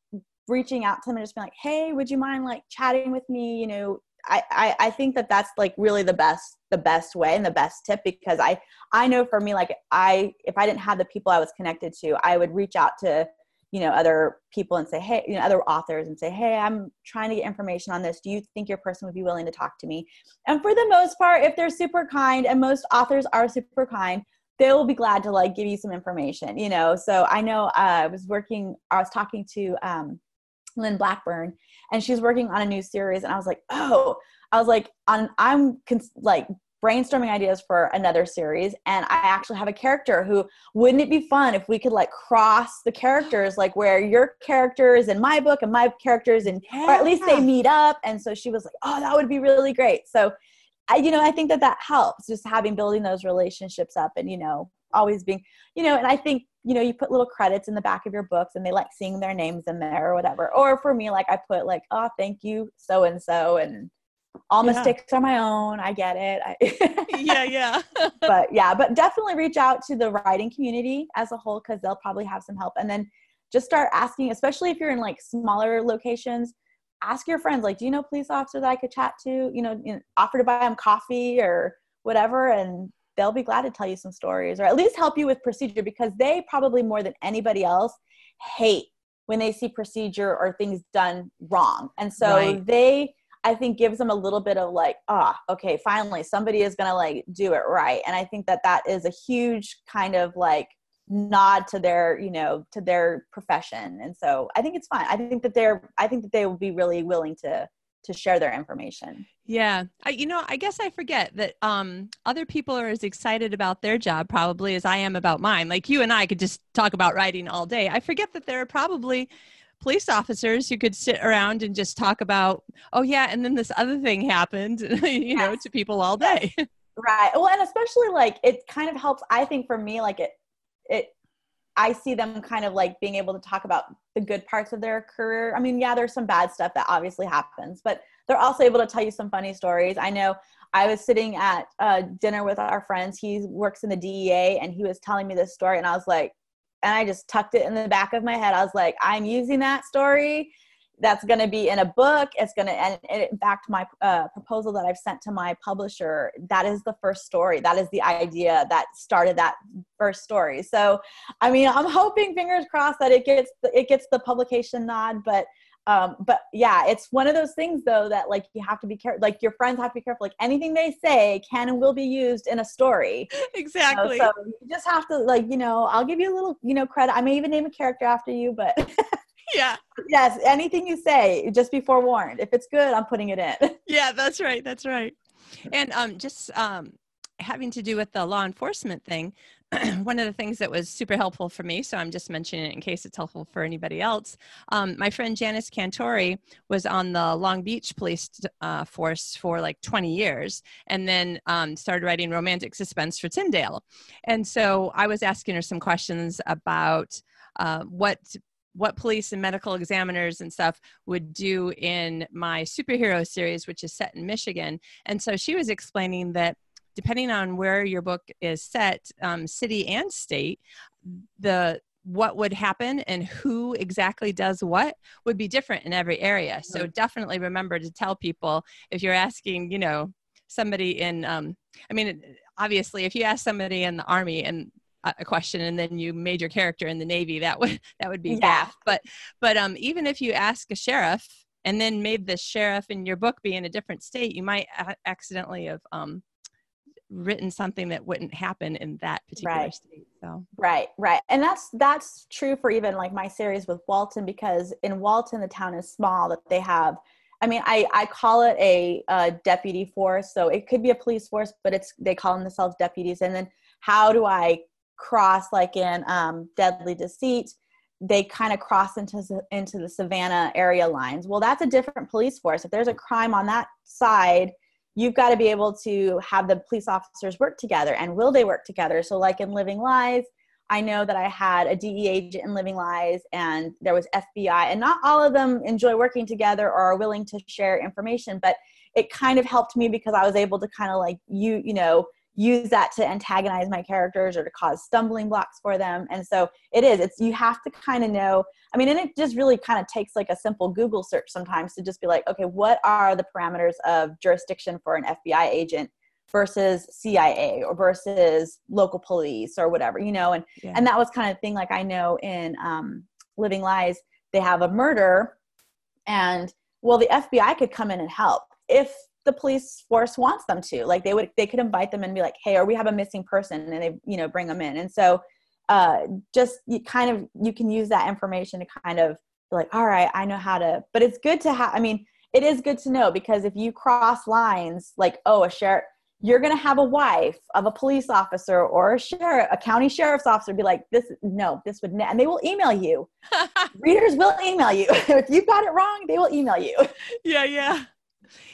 reaching out to them and just being like, hey, would you mind like chatting with me? You know, I, I, I think that that's like really the best the best way and the best tip because I I know for me like I if I didn't have the people I was connected to I would reach out to you know other people and say hey you know other authors and say hey i'm trying to get information on this. Do you think your person would be willing to talk to me? And for the most part if they're super kind and most authors are super kind they will be glad to like give you some information you know? So i know uh, i was working i was talking to um, lynn blackburn and she's working on a new series and i was like oh i was like on i'm cons- like brainstorming ideas for another series and i actually have a character who wouldn't it be fun if we could like cross the characters like where your character is in my book and my characters and yeah. or at least they meet up and so she was like oh that would be really great so i you know i think that that helps just having building those relationships up and you know always being you know and i think you know you put little credits in the back of your books and they like seeing their names in there or whatever or for me like i put like oh thank you so and so and all yeah. mistakes are my own. I get it. I yeah, yeah. but yeah, but definitely reach out to the writing community as a whole because they'll probably have some help. And then just start asking, especially if you're in like smaller locations, ask your friends, like, do you know police officer that I could chat to? You know, you know offer to buy them coffee or whatever. And they'll be glad to tell you some stories or at least help you with procedure because they probably more than anybody else hate when they see procedure or things done wrong. And so right. they, I think gives them a little bit of like, ah, okay, finally somebody is going to like do it right. And I think that that is a huge kind of like nod to their, you know, to their profession. And so I think it's fine. I think that they're, I think that they will be really willing to, to share their information. Yeah. I, you know, I guess I forget that um, other people are as excited about their job probably as I am about mine. Like you and I could just talk about writing all day. I forget that there are probably police officers who could sit around and just talk about, oh yeah, and then this other thing happened, you know, to people all day. Right. Well, and especially like it kind of helps. I think for me, like it, it, I see them kind of like being able to talk about the good parts of their career. I mean, yeah, there's some bad stuff that obviously happens, but they're also able to tell you some funny stories. I know I was sitting at uh, dinner with our friends. He works in the DEA, and he was telling me this story, and I was like, and I just tucked it in the back of my head. I was like, I'm using that story. That's going to be in a book. It's going to and, in fact my uh, proposal that i've sent to my publisher that is the first story. That is the idea that started that first story. So i mean i'm hoping fingers crossed that it gets it gets the publication nod but um, but yeah it's one of those things though that like you have to be careful like your friends have to be careful like anything they say can and will be used in a story exactly you know, so you just have to like you know i'll give you a little you know credit i may even name a character after you but yeah. Yes. Anything you say, just be forewarned. If it's good, I'm putting it in. yeah, that's right. That's right. And um, just um, having to do with the law enforcement thing, one of the things that was super helpful for me, so I'm just mentioning it in case it's helpful for anybody else. Um, my friend Janice Cantore was on the Long Beach Police uh, Force for like 20 years and then um, started writing romantic suspense for Tyndale. And so I was asking her some questions about uh, what what police and medical examiners and stuff would do in my superhero series, which is set in Michigan. And so she was explaining that depending on where your book is set, um, city and state, the what would happen and who exactly does what would be different in every area. So definitely remember to tell people if you're asking, you know, somebody in, um, I mean, obviously, if you ask somebody in the army and a question and then you made your character in the navy that would that would be yeah. but but um even if you ask a sheriff and then made the sheriff in your book be in a different state you might a- accidentally have um written something that wouldn't happen in that particular right. state so right right and that's that's true for even like my series with walton because in walton the town is small that they have I mean, I, I call it a, a, deputy force. So it could be a police force, but it's they call themselves deputies. And then how do I cross like in um, deadly deceit they kind of cross into into the savannah area lines well that's a different police force if there's a crime on that side you've got to be able to have the police officers work together and will they work together? So like in living lies i know that i had a dea agent in living lies and there was fbi and not all of them enjoy working together or are willing to share information but it kind of helped me because i was able to kind of like you you know use that to antagonize my characters or to cause stumbling blocks for them and so it is it's you have to kind of know i mean and it just really kind of takes like a simple google search sometimes to just be like okay what are the parameters of jurisdiction for an fbi agent versus cia or versus local police or whatever you know and yeah. and that was kind of thing like i know in um, living lies they have a murder and well the fbi could come in and help if the police force wants them to. Like they would they could invite them and be like hey or we have a missing person and they you know bring them in. And so uh just you kind of you can use that information to kind of be like all right i know how to but it's good to have i mean it is good to know because if you cross lines like oh a sheriff you're going to have a wife of a police officer or a sheriff a county sheriff's officer be like this no this would ne-, and they will email you. Readers will email you. If you got it wrong they will email you. Yeah yeah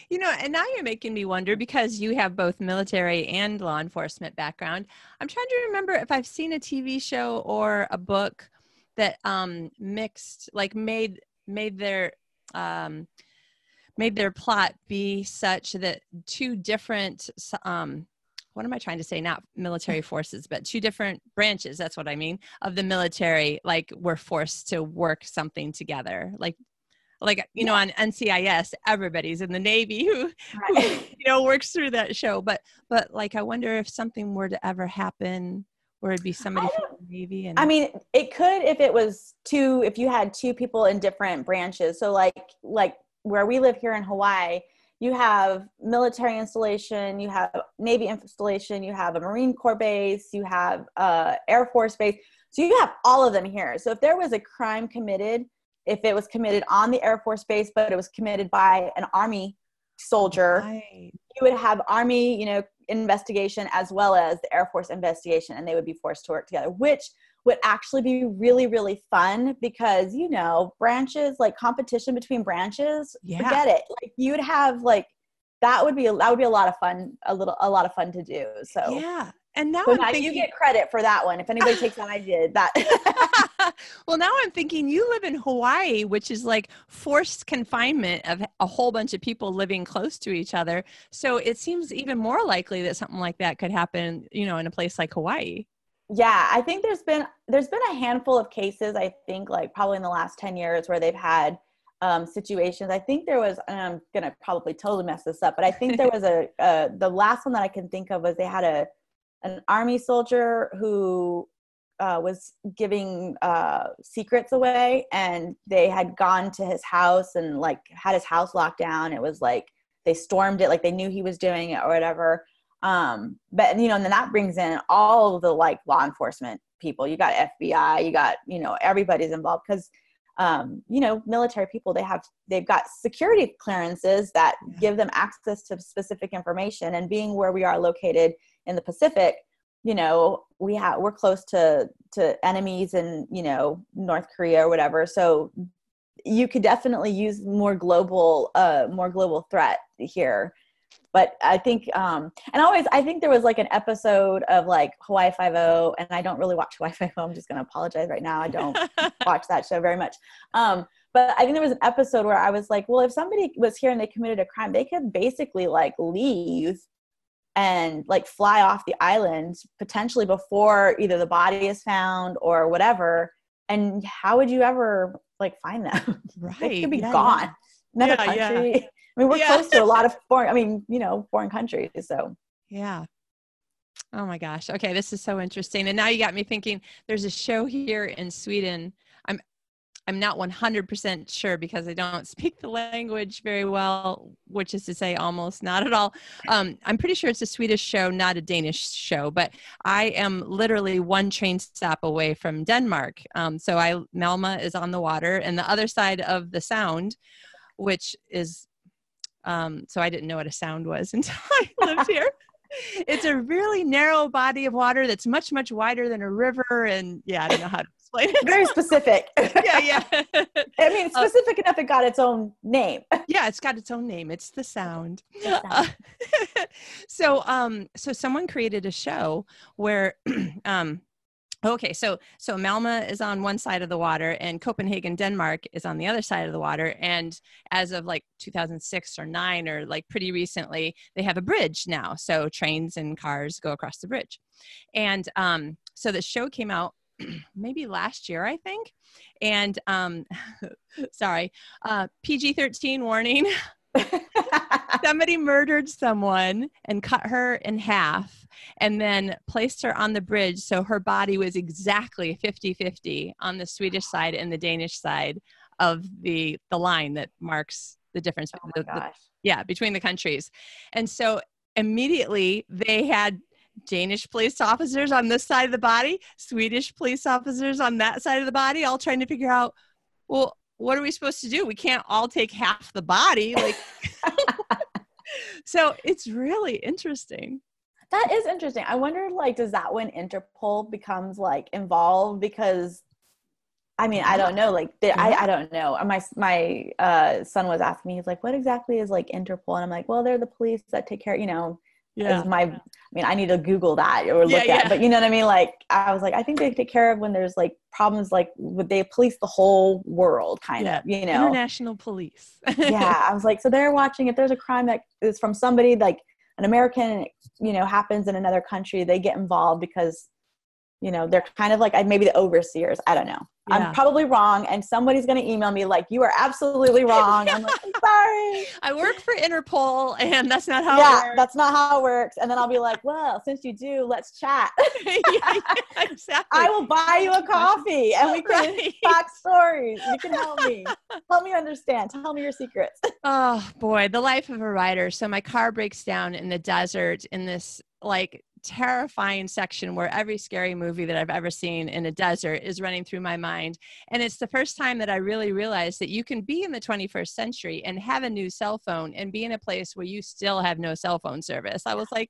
you know, and now you're making me wonder because you have both military and law enforcement background. I'm trying to remember if I've seen a TV show or a book that um, mixed, like made made their um, made their plot be such that two different um, what am I trying to say? Not military forces, but two different branches. That's what I mean of the military. Like were forced to work something together. Like like you know on ncis everybody's in the navy who, right. who, you know works through that show. But but like i wonder if something were to ever happen where it'd be somebody from the navy and i mean it could if it was two if you had two people in different branches. So like like where we live here in hawaii you have military installation you have navy installation you have a marine corps base you have uh, air force base. So you have all of them here. So if there was a crime committed if it was committed on the Air Force base, but it was committed by an Army soldier, right. you would have Army, you know, investigation as well as the Air Force investigation, and they would be forced to work together, which would actually be really, really fun because, you know, branches, like competition between branches, yeah. forget it. Like you would have like that would be that would be a lot of fun a little a lot of fun to do so yeah and now, so I'm now thinking, you get credit for that one if anybody takes that i did that well, now I'm thinking you live in Hawaii, which is like forced confinement of a whole bunch of people living close to each other. So it seems even more likely that something like that could happen, you know, in a place like Hawaii. Yeah, I think there's been there's been a handful of cases. I think like probably in the last ten years where they've had um, situations. I think there was, and I'm gonna probably totally mess this up, but I think there was a uh, the last one that I can think of was they had a an army soldier who uh, was giving uh, secrets away, and they had gone to his house and like had his house locked down. It was like they stormed it, like they knew he was doing it or whatever um but you know and then that brings in all of the like law enforcement people you got fbi you got you know everybody's involved because um you know military people they have they've got security clearances that Yeah. give them access to specific information and being where we are located in the pacific you know we have we're close to to enemies in you know north korea or whatever so you could definitely use more global uh more global threat here but I think um and always I think there was like an episode of like Hawaii Five O and I don't really watch Hawaii Five O. I'm just gonna apologize right now. I don't watch that show very much. Um but I think there was an episode where I was like, well, if somebody was here and they committed a crime, they could basically like leave and like fly off the island potentially before either the body is found or whatever. And how would you ever like find them? Right. they could be yeah, gone. yeah. Another Yeah, country. I mean, we're close to a lot of foreign. I mean, you know, foreign countries. So Yeah. Oh my gosh. Okay, this is so interesting. And now you got me thinking there's a show here in Sweden. I'm not 100% sure because I don't speak the language very well, which is to say almost not at all. Um, I'm pretty sure it's a Swedish show, not a Danish show, but I am literally one train stop away from Denmark. Um, so I Malmö is on the water and the other side of the sound, which is um, so I didn't know what a sound was until I lived here. It's a really narrow body of water that's much, much wider than a river. And yeah, I don't know how to explain it. very specific. yeah, yeah. I mean, Uh, specific enough. It got its own name. yeah, it's got its own name. It's the sound. The Uh, sound. so, um, so someone created a show where, um, okay, so so Malmö is on one side of the water, and Copenhagen, Denmark, is on the other side of the water. And as of like 2006 or nine, or like pretty recently, they have a bridge now, so trains and cars go across the bridge. And um, so the show came out maybe last year, I think. And um, sorry, uh, PG 13 warning. Somebody murdered someone and cut her in half and then placed her on the bridge. So her body was exactly 50-50 on the swedish side and the danish side of the the line that marks the difference oh the- the- yeah between the countries. And so immediately they had danish police officers on this side of the body swedish police officers on that side of the body all trying to figure out well what are we supposed to do we can't all take half the body like so it's really interesting That is interesting. I wonder, like, does that when Interpol becomes like involved? Because, I mean, I don't know. Like, they. I, I don't know. My my uh, son was asking me, he's like, "What exactly is like Interpol?" And I'm like, "Well, they're the police that take care." You know, is my. I mean, I need to Google that or look Yeah, at. yeah. But you know what I mean? Like, I was like, I think they take care of when there's like problems. Like, would they police the whole world? Kind Yeah. of. You know. international police yeah i was like so they're watching if there's a crime that is from somebody like an american you know happens in another country they get involved because you know they're kind of like I- maybe the overseers i don't know. Yeah. i'm probably wrong and somebody's going to email me like you are absolutely wrong. I'm like i'm sorry. I work for interpol and that's not how yeah it works. that's not how it works. And then i'll be like well since you do let's chat. Yeah, yeah, exactly. I will buy you a coffee and we can Right. talk stories. You can help me. Help me understand. Tell me your secrets. Oh boy, the life of a writer. So my car breaks down in the desert in this like terrifying section where every scary movie that I've ever seen in a desert is running through my mind. And it's the first time that I really realized that you can be in the 21st century and have a new cell phone and be in a place where you still have no cell phone service. I was like,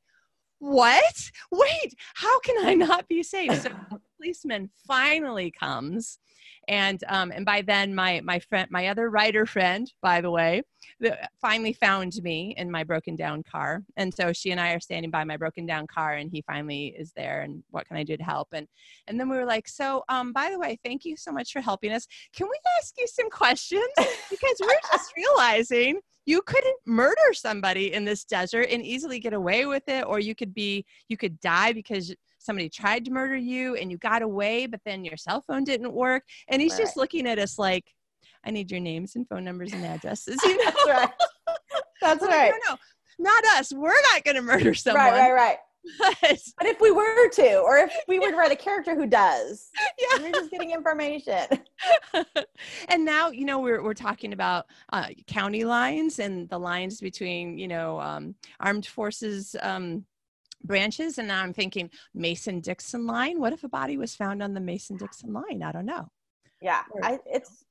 what? Wait, how can I not be safe? So policeman finally comes. And um, and by then my my friend my other writer friend by the way finally found me in my broken down car. And so she and i are standing by my broken down car and he finally is there and what can i do to help? And and then we were like so um by the way thank you so much for helping us. Can we ask you some questions? Because we're just realizing you couldn't murder somebody in this desert and easily get away with it or you could be you could die because somebody tried to murder you and you got away, but then your cell phone didn't work. And he's right. just looking at us like, I need your names and phone numbers and addresses. You know? That's right. That's right. No, no, not us. We're not going to murder someone. Right, right, right. But, but if we were to, or if we were to write a character who does, yeah. we're just getting information. and now, you know, we're, we're talking about uh, county lines and the lines between, you know, um, armed forces um, branches. And now i'm thinking mason dixon line. What if a body was found on the mason dixon line? I don't know. Yeah I, it's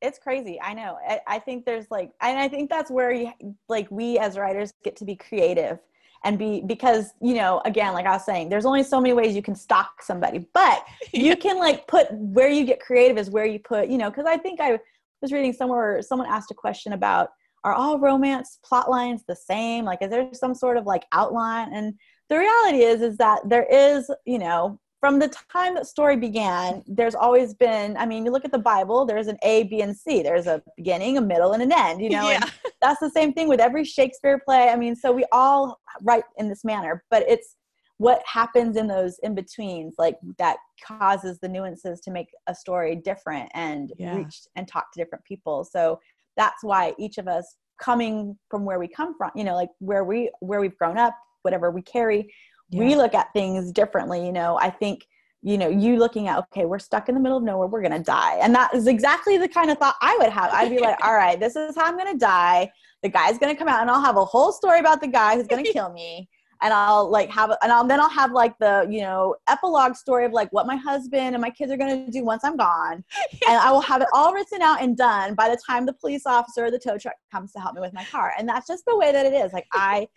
it's crazy. I know. I, I, think there's like and i think that's where you like we as writers get to be creative and be because you know again like i was saying there's only so many ways you can stalk somebody but you can like put where you get creative is where you put you know because i think i was reading somewhere someone asked a question about are all romance plot lines the same? Like is there some sort of like outline? And the reality is is that there is you know from the time that story began there's always been i mean you look at the bible there's an a b and c there's a beginning a middle and an end you know yeah. that's the same thing with every shakespeare play i mean so we all write in this manner but it's what happens in those in betweens like that causes the nuances to make a story different and yeah. reach and talk to different people so that's why each of us coming from where we come from you know like where we where we've grown up whatever we carry yeah. we look at things differently you know i think you know you looking at okay we're stuck in the middle of nowhere we're gonna die and that is exactly the kind of thought i would have i'd be like all right this is how i'm gonna die the guy's gonna come out and i'll have a whole story about the guy who's gonna kill me and I'll like have and I'll then I'll have like the you know epilogue story of like what my husband and my kids are gonna do once I'm gone, yeah. and I will have it all written out and done by the time the police officer or the tow truck comes to help me with my car, and that's just the way that it is. Like I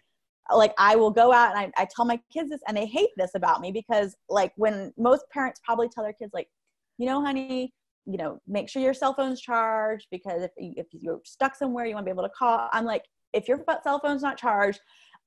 like I will go out and I, I tell my kids this and they hate this about me because like when most parents probably tell their kids like, you know, honey, you know, make sure your cell phone's charged because if, if you're stuck somewhere, you want to be able to call. I'm like, if your cell phone's not charged,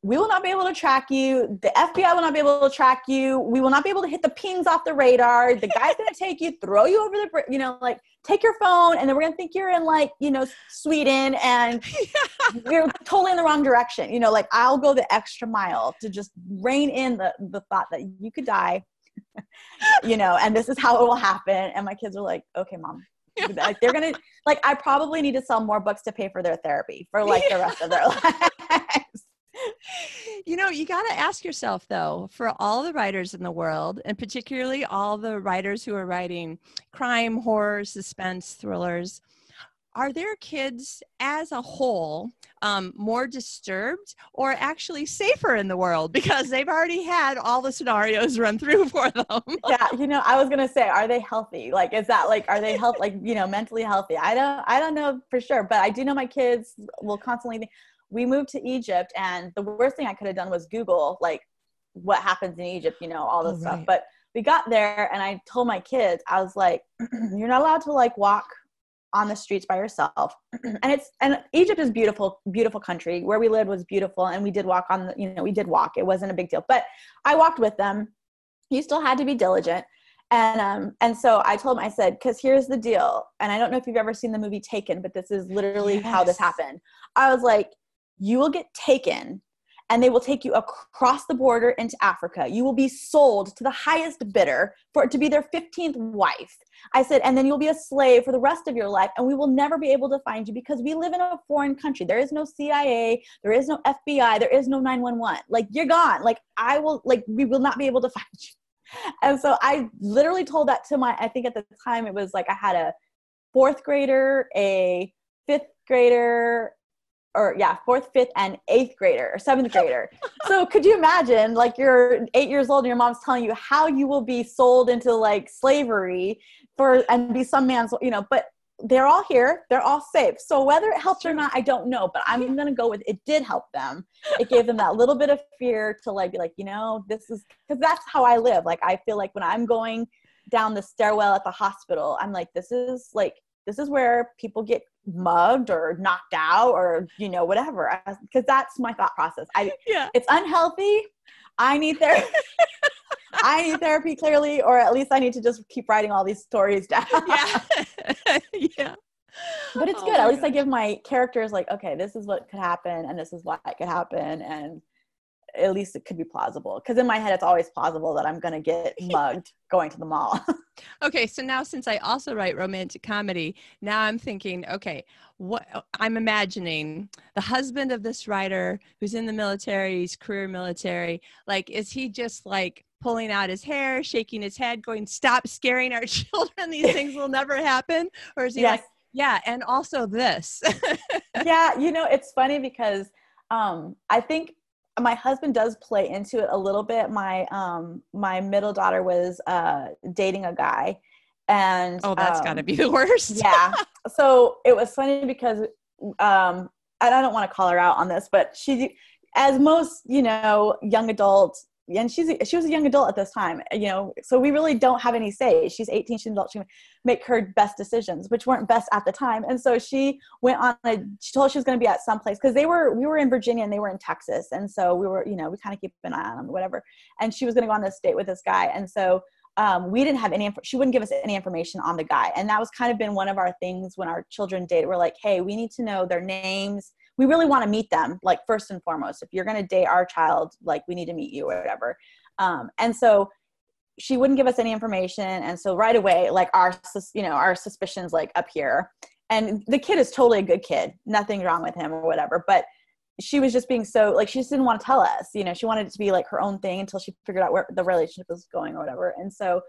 we will not be able to track you. The FBI will not be able to track you. We will not be able to hit the pings off the radar. The guy's going to take you, throw you over the, you know, like take your phone, and then we're going to think you're in like, you know, Sweden and you're totally in the wrong direction. You know, like I'll go the extra mile to just rein in the, the thought that you could die, you know, and this is how it will happen. And my kids are like, okay, mom. Like they're gonna like I probably need to sell more books to pay for their therapy for like the rest of their lives you know, you got to ask yourself though, for all the writers in the world, and particularly all the writers who are writing crime, horror, suspense, thrillers, are their kids as a whole um, more disturbed or actually safer in the world because they've already had all the scenarios run through for them? yeah, you know, I was gonna say, are they healthy? Like, is that like, are they health, like, you know, mentally healthy? I don't, I don't know for sure, but I do know my kids will constantly think we moved to Egypt, and the worst thing I could have done was Google like what happens in Egypt, you know, all this oh, stuff. Right. But we got there, and I told my kids, I was like, "You're not allowed to like walk on the streets by yourself." and it's and Egypt is beautiful, beautiful country. Where we lived was beautiful, and we did walk on the, you know, we did walk. It wasn't a big deal, but I walked with them. You still had to be diligent. And um, and so I told him, I said, because here's the deal. And I don't know if you've ever seen the movie Taken, but this is literally yes. how this happened. I was like, you will get taken and they will take you across the border into Africa. You will be sold to the highest bidder for it to be their 15th wife. I said, and then you'll be a slave for the rest of your life, and we will never be able to find you because we live in a foreign country. There is no CIA, there is no FBI, there is no 911. Like, you're gone. Like, I will, like, we will not be able to find you. And so I literally told that to my, I think at the time it was like I had a fourth grader, a fifth grader, or yeah, fourth, fifth, and eighth grader or seventh grader. so could you imagine, like you're eight years old and your mom's telling you how you will be sold into like slavery for and be some man's, you know, but they're all here, they're all safe. So whether it helped or not, I don't know, but I'm gonna go with it did help them. It gave them that little bit of fear to like be like, you know, this is because that's how I live. Like I feel like when I'm going down the stairwell at the hospital i'm like this is like this is where people get mugged or knocked out or you know whatever. Because that's my thought process. I yeah. it's unhealthy. I need therapy i need therapy clearly or at least i need to just keep writing all these stories down. Yeah. Yeah. But it's oh good. At least God. i give my characters like okay this is what could happen and this is why it could happen. And at least it could be plausible because in my head it's always plausible that i'm going to get mugged going to the mall okay so now since i also write romantic comedy now i'm thinking okay what i'm imagining the husband of this writer who's in the military he's career military like is he just like pulling out his hair shaking his head going stop scaring our children these things will never happen or is he yes. like yeah and also this yeah you know it's funny because um, I think my husband does play into it a little bit. My um my middle daughter was uh dating a guy and Oh, that's um, got to be the worst. yeah. So it was funny because um and I don't want to call her out on this, but she as most, you know, young adults and she's a, she was a young adult at this time you know so we really don't have any say. She's 18 she's an adult she can make her best decisions which weren't best at the time. And so she went on a she told she was going to be at some place because they were we were in virginia and they were in texas. And so we were you know we kind of keep an eye on them whatever. And she was going to go on this date with this guy. And so um, we didn't have any she wouldn't give us any information on the guy. And that was kind of been one of our things when our children date. We're like hey we need to know their names we really want to meet them like first and foremost. If you're going to date our child like we need to meet you or whatever. Um, and so she wouldn't give us any information and so right away like our you know our suspicions like up here. And the kid is totally a good kid. Nothing wrong with him or whatever but she was just being so like she just didn't want to tell us you know? She wanted it to be like her own thing until she figured out where the relationship was going or whatever. And so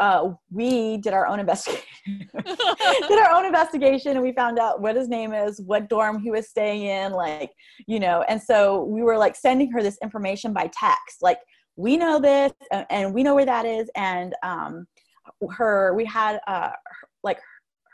uh, we did our own investigation. Did our own investigation and we found out what his name is what dorm he was staying in like you know and so we were like sending her this information by text like we know this and we know where that is and um her we had uh like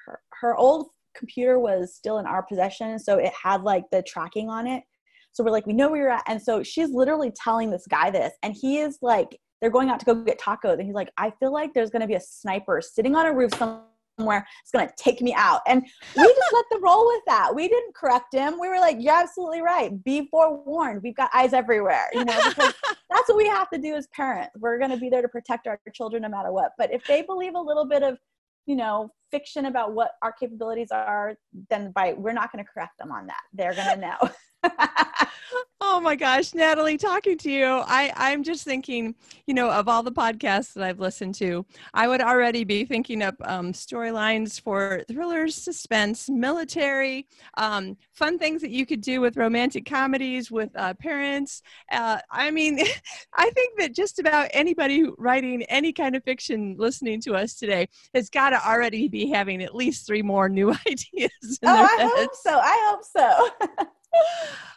her, her old computer was still in our possession so it had like the tracking on it. So we're like we know where you're at and so she's literally telling this guy this and he is like they're going out to go get tacos. And he's like i feel like there's going to be a sniper sitting on a roof somewhere. It's going to take me out. And we just let them roll with that. We didn't correct him. We were like you're absolutely right. Be forewarned. We've got eyes everywhere you know because that's what we have to do as parents. We're going to be there to protect our children no matter what. But if they believe a little bit of you know fiction about what our capabilities are then by we're not going to correct them on that. They're going to know oh my gosh, Natalie, talking to you, I, I'm just thinking, you know, of all the podcasts that I've listened to, I would already be thinking up um, storylines for thrillers, suspense, military, um, fun things that you could do with romantic comedies with uh, parents. Uh, I mean, I think that just about anybody writing any kind of fiction listening to us today has got to already be having at least three more new ideas. oh, I heads. hope so. I hope so.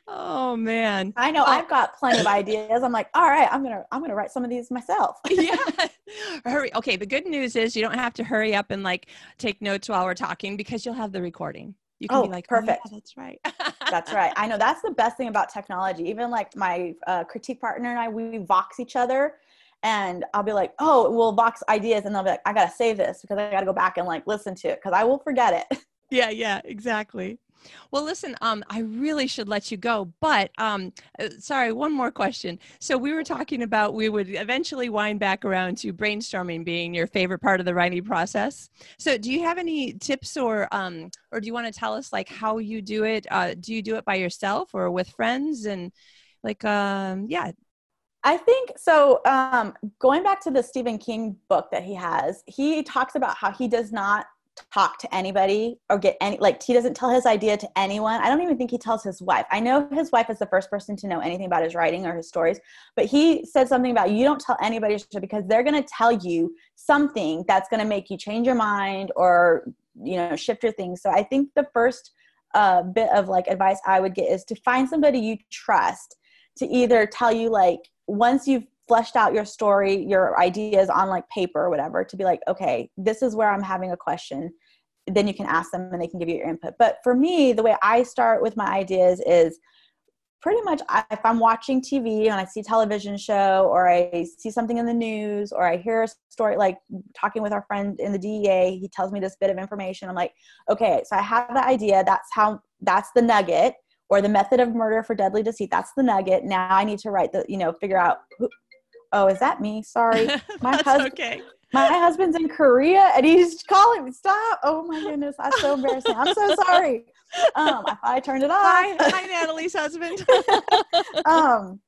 Oh man. I know i've got plenty of ideas. I'm like all right i'm gonna i'm gonna write some of these myself. Yeah. Hurry okay the good news is you don't have to hurry up and like take notes while we're talking because you'll have the recording. You can oh, be like perfect oh, yeah, that's right. That's right. I know that's the best thing about technology. Even like my uh, critique partner and i we vox each other and I'll be like, oh, we'll vox ideas, and they'll be like, I gotta save this because I gotta go back and like listen to it because I will forget it. Yeah, yeah, exactly. Well, listen, um, I really should let you go, but um, uh, sorry, one more question. So we were talking about we would eventually wind back around to brainstorming being your favorite part of the writing process. So do you have any tips or um, or do you want to tell us like how you do it? Uh, do you do it by yourself or with friends? And like, um, yeah. I think so. Um, going back to the Stephen King book that he has, he talks about how he does not talk to anybody or get any like he doesn't tell his idea to anyone. I don't even think he tells his wife. I know his wife is the first person to know anything about his writing or his stories but he said something about you don't tell anybody because they're going to tell you something that's going to make you change your mind or you know shift your things. So i think the first uh, bit of like advice i would get is to find somebody you trust to either tell you like once you've fleshed out your story, your ideas on like paper or whatever to be like, okay, this is where I'm having a question. Then you can ask them and they can give you your input. But for me, the way I start with my ideas is pretty much if i'm watching tv and i see a television show or i see something in the news or i hear a story like talking with our friend in the dea he tells me this bit of information i'm like okay so i have the idea that's how that's the nugget or the method of murder for deadly deceit that's the nugget now i need to write the you know figure out who, oh is that me sorry my husband okay my husband's in Korea and he's calling me. Stop. Oh my goodness. That's so embarrassing. I'm so sorry. Um, I I turned it off. Hi, hi Natalie's husband. um,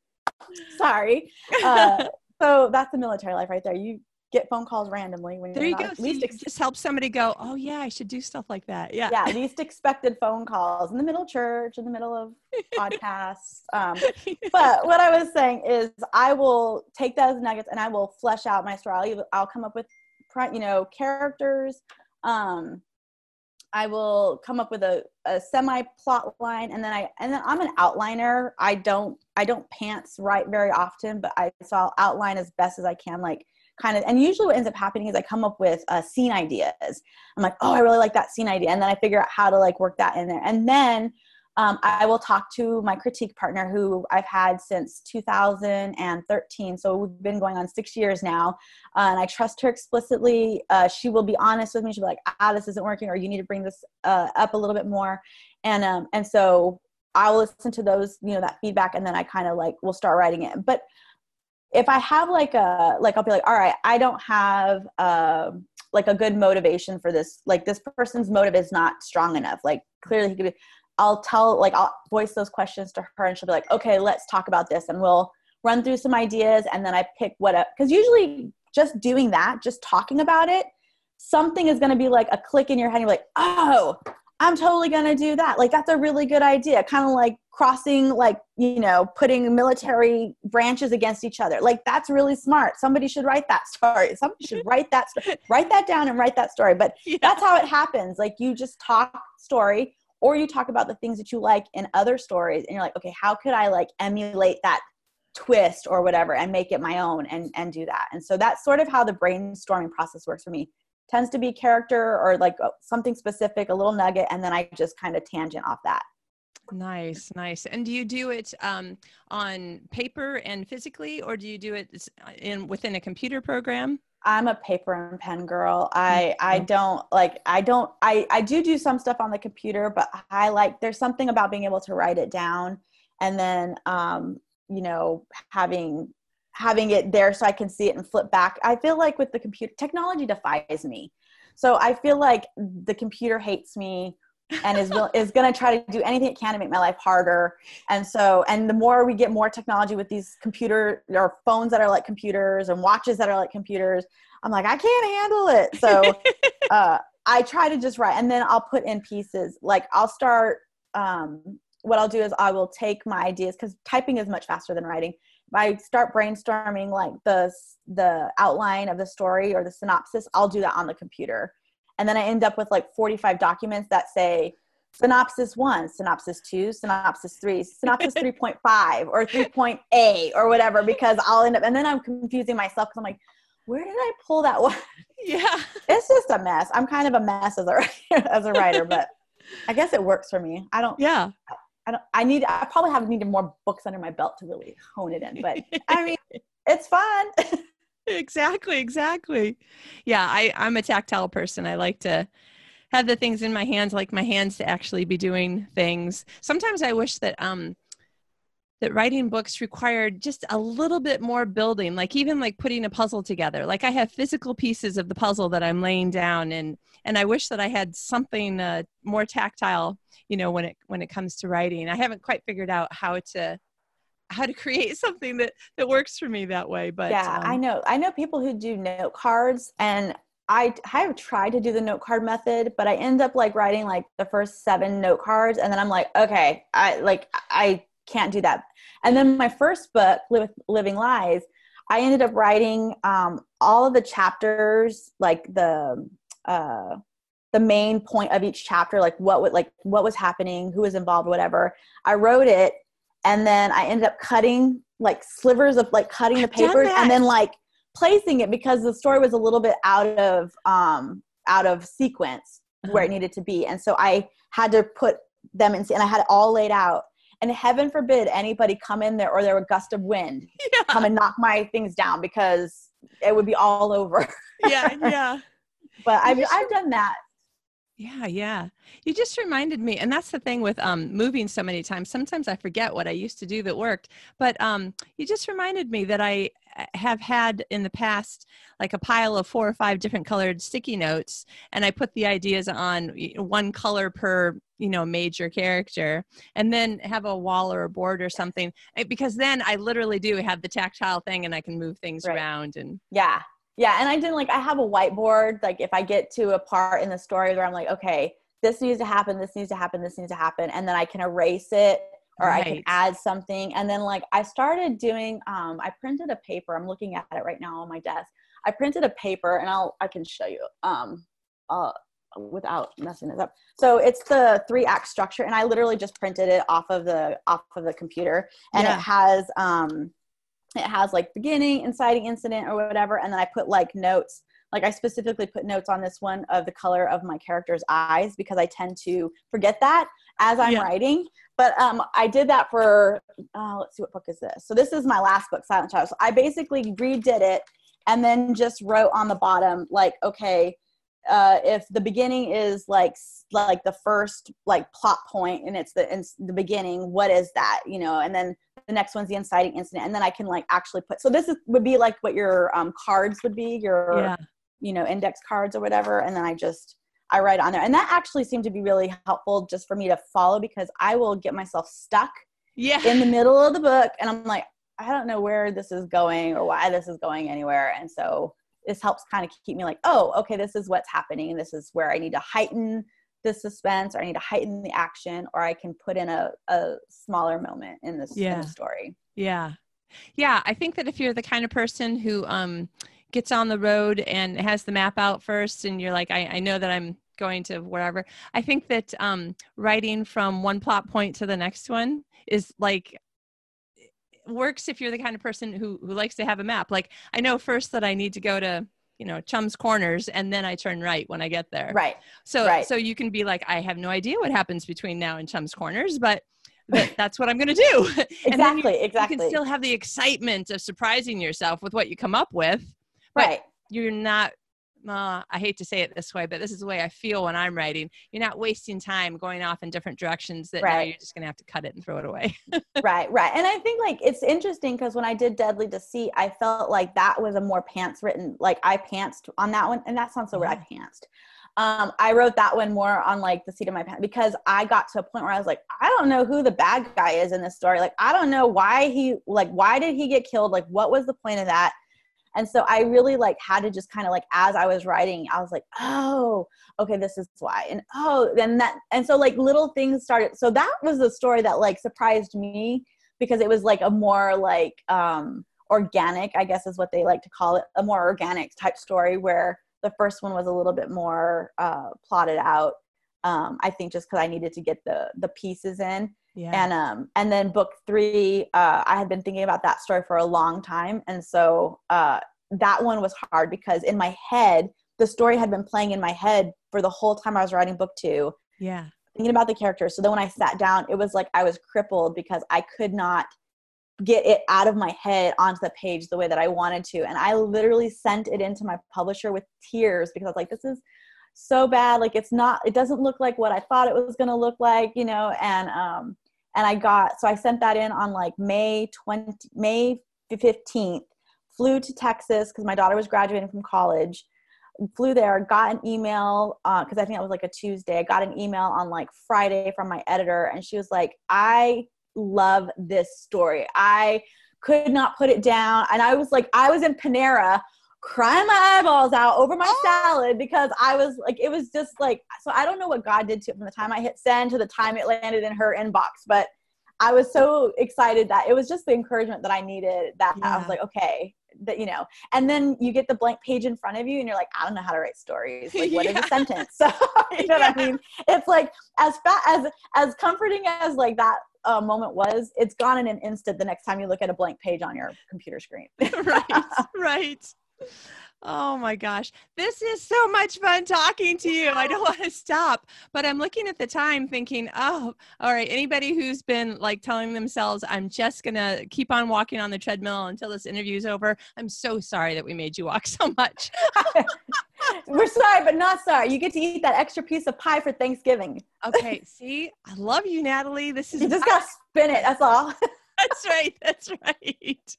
sorry. Uh, so that's the military life right there. You get phone calls randomly when there you go. Least ex- just help somebody go. Oh yeah, I should do stuff like that. Yeah, yeah. Least expected phone calls in the middle of church, in the middle of podcasts. Um, but what I was saying is, I will take those nuggets and I will flesh out my story. I'll, I'll come up with, you know, characters. Um, I will come up with a, a semi plot line and then I and then I'm an outliner. I don't I don't pants write very often, but I so I'll outline as best as I can like kind of and usually what ends up happening is i come up with uh, scene ideas i'm like oh i really like that scene idea and then i figure out how to like work that in there and then um, I will talk to my critique partner who I've had since 2013. So we've been going on six years now. Uh, and I trust her explicitly. Uh, she will be honest with me. She'll be like, ah, this isn't working, or you need to bring this uh, up a little bit more. And, um, and so I'll listen to those, you know, that feedback, and then I kind of like will start writing it. But if I have like a like I'll be like, all right, I don't have uh, like a good motivation for this. Like this person's motive is not strong enough. Like clearly he could be. I'll tell like I'll voice those questions to her, and she'll be like, okay, let's talk about this, and we'll run through some ideas, and then I pick what up because usually just doing that, just talking about it, something is going to be like a click in your head. And you're like, oh, I'm totally going to do that. Like, that's a really good idea. Kind of like crossing, like, you know, putting military branches against each other. Like, that's really smart. Somebody should write that story. Somebody should write that story. write that down and write that story. But yeah. that's how it happens. Like, you just talk story or you talk about the things that you like in other stories and you're like, okay, how could I like emulate that twist or whatever and make it my own and and do that. And so that's sort of how the brainstorming process works for me tends to be character or like uh, something specific, a little nugget, and then I just kind of tangent off that. Nice, nice. And do you do it um, on paper and physically, or do you do it in within a computer program? I'm a paper and pen girl. I I don't like I don't I I do do some stuff on the computer, but I like there's something about being able to write it down and then um you know having having it there so I can see it and flip back. I feel like with the computer, technology defies me. So I feel like the computer hates me and is is going to try to do anything it can to make my life harder. And so, and the more we get more technology with these computer or phones that are like computers and watches that are like computers, I'm like, I can't handle it. So uh, I try to just write, and then I'll put in pieces. Like I'll start. Um, what I'll do is I will take my ideas because typing is much faster than writing. I start brainstorming like the the outline of the story or the synopsis, I'll do that on the computer. And then I end up with like 45 documents that say synopsis 1, synopsis 2, synopsis 3, synopsis 3.5 or 3.A or whatever because I'll end up and then I'm confusing myself cuz I'm like where did I pull that one? Yeah. It's just a mess. I'm kind of a mess as a as a writer, but I guess it works for me. I don't Yeah. I don't I need I probably have needed more books under my belt to really hone it in, but I mean it's fun. exactly, exactly. Yeah, I, I'm a tactile person. I like to have the things in my hands, like my hands to actually be doing things. Sometimes I wish that um that writing books required just a little bit more building like even like putting a puzzle together. Like i have physical pieces of the puzzle that i'm laying down and and i wish that i had something uh, more tactile you know when it when it comes to writing. I haven't quite figured out how to how to create something that that works for me that way but yeah um, i know i know people who do note cards and I have tried to do the note card method, but I end up like writing like the first seven note cards, and then I'm like, okay, I like I can't do that. And then my first book, Living Lies, I ended up writing um, all of the chapters, like the uh, the main point of each chapter, like what would like what was happening, who was involved, whatever. I wrote it, and then I ended up cutting like slivers of like cutting the papers, and then like placing it because the story was a little bit out of um out of sequence uh-huh. where it needed to be, and so I had to put them in, and I had it all laid out and heaven forbid anybody come in there or there were a gust of wind Yeah. come and knock my things down because it would be all over. yeah, yeah. but I've I've done that. Yeah, yeah. You just reminded me, and that's the thing with um, moving so many times. Sometimes I forget what I used to do that worked, but um, you just reminded me that I have had in the past like a pile of four or five different colored sticky notes, and I put the ideas on one color per you know major character, and then have a wall or a board or something. eh, Because then I literally do have the tactile thing, and I can move things Right. around and Yeah. Yeah. And I didn't like I have a whiteboard. Like if I get to a part in the story where I'm like, okay, this needs to happen, this needs to happen, this needs to happen, and then I can erase it or I can add something. And then like I started doing um I printed a paper. I'm looking at it right now on my desk. I printed a paper and I'll I can show you um uh without messing it up. So it's the three act structure and I literally just printed it off of the off of the computer and Yeah. it has um it has like beginning inciting incident or whatever and then i put like notes like i specifically put notes on this one of the color of my character's eyes because i tend to forget that as i'm Yeah. writing but um i did that for uh, let's see what book is this? So this is my last book silent child. So i basically redid it and then just wrote on the bottom like okay uh, if the beginning is like like the first like plot point and it's the it's the beginning what is that you know? And then the next one's the inciting incident and then i can like actually put so this is would be like what your um, cards would be your yeah, you know index cards or whatever. And then i just i write on there and that actually seemed to be really helpful just for me to follow because i will get myself stuck yeah. in the middle of the book and i'm like i don't know where this is going or why this is going anywhere and so this helps kind of keep me like oh okay this is what's happening this is where i need to heighten the suspense or i need to heighten the action or i can put in a, a smaller moment in this in the story Yeah. Yeah. I think that if you're the kind of person who um, gets on the road and has the map out first, and you're like, I, I know that I'm going to wherever, I think that um, writing from one plot point to the next one is like, works if you're the kind of person who, who likes to have a map. Like, I know first that I need to go to, you know, Chum's Corners, and then I turn right when I get there. right So Right. so you can be like, I have no idea what happens between now and Chum's Corners, but that, that's what I'm going to do. And then you- exactly You can still have the excitement of surprising yourself with what you come up with. But- right You're not. Uh, I hate to say it this way, but this is the way I feel when I'm writing. You're not wasting time going off in different directions that now Right. you're just going to have to cut it and throw it away. right right and i think like it's interesting because when i did deadly deceit i felt like that was a more pants written like i pantsed on that one and that sounds so weird i pantsed um i wrote that one more on like the seat of my pants because i got to a point where i was like i don't know who the bad guy is in this story like i don't know why he like why did he get killed like what was the point of that and so i really like had to just kind of like as i was writing i was like oh okay this is why. And oh then that and so like little things started so that was the story that like surprised me because it was like a more like um organic i guess is what they like to call it a more organic type story where the first one was a little bit more uh plotted out um i think just because i needed to get the the pieces in Yeah. and um and then book three uh i had been thinking about that story for a long time. And so uh that one was hard because in my head the story had been playing in my head for the whole time i was writing book two yeah. thinking about the characters. So then when i sat down it was like i was crippled because i could not get it out of my head onto the page the way that i wanted to. And i literally sent it into my publisher with tears because i was like this is so bad. Like it's not it doesn't look like what i thought it was going to look like you know? And um and i got so i sent that in on like may 20 may 15th flew to texas because my daughter was graduating from college flew there got an email uh, because i think that was like a tuesday i got an email on like friday from my editor and she was like i love this story. I could not put it down. And i was like i was in panera crying my eyeballs out over my salad because I was like, it was just like, so I don't know what God did to it from the time I hit send to the time it landed in her inbox, but I was so excited that it was just the encouragement that I needed that I was like, okay, that, you know, and then you get the blank page in front of you and you're like, I don't know how to write stories. Like, what is Yeah. a sentence? So, you know what I mean? It's like as fat as, as comforting as like that uh, moment was, it's gone in an instant the next time you look at a blank page on your computer screen. right. Right. Oh my gosh. This is so much fun talking to you. I don't want to stop, but I'm looking at the time thinking, oh, all right. Anybody who's been like telling themselves, I'm just going to keep on walking on the treadmill until this interview is over. I'm so sorry that we made you walk so much. We're sorry, but not sorry. You get to eat that extra piece of pie for Thanksgiving. okay. See, I love you, Natalie. This is You just got to spin it. That's all. That's right. That's right.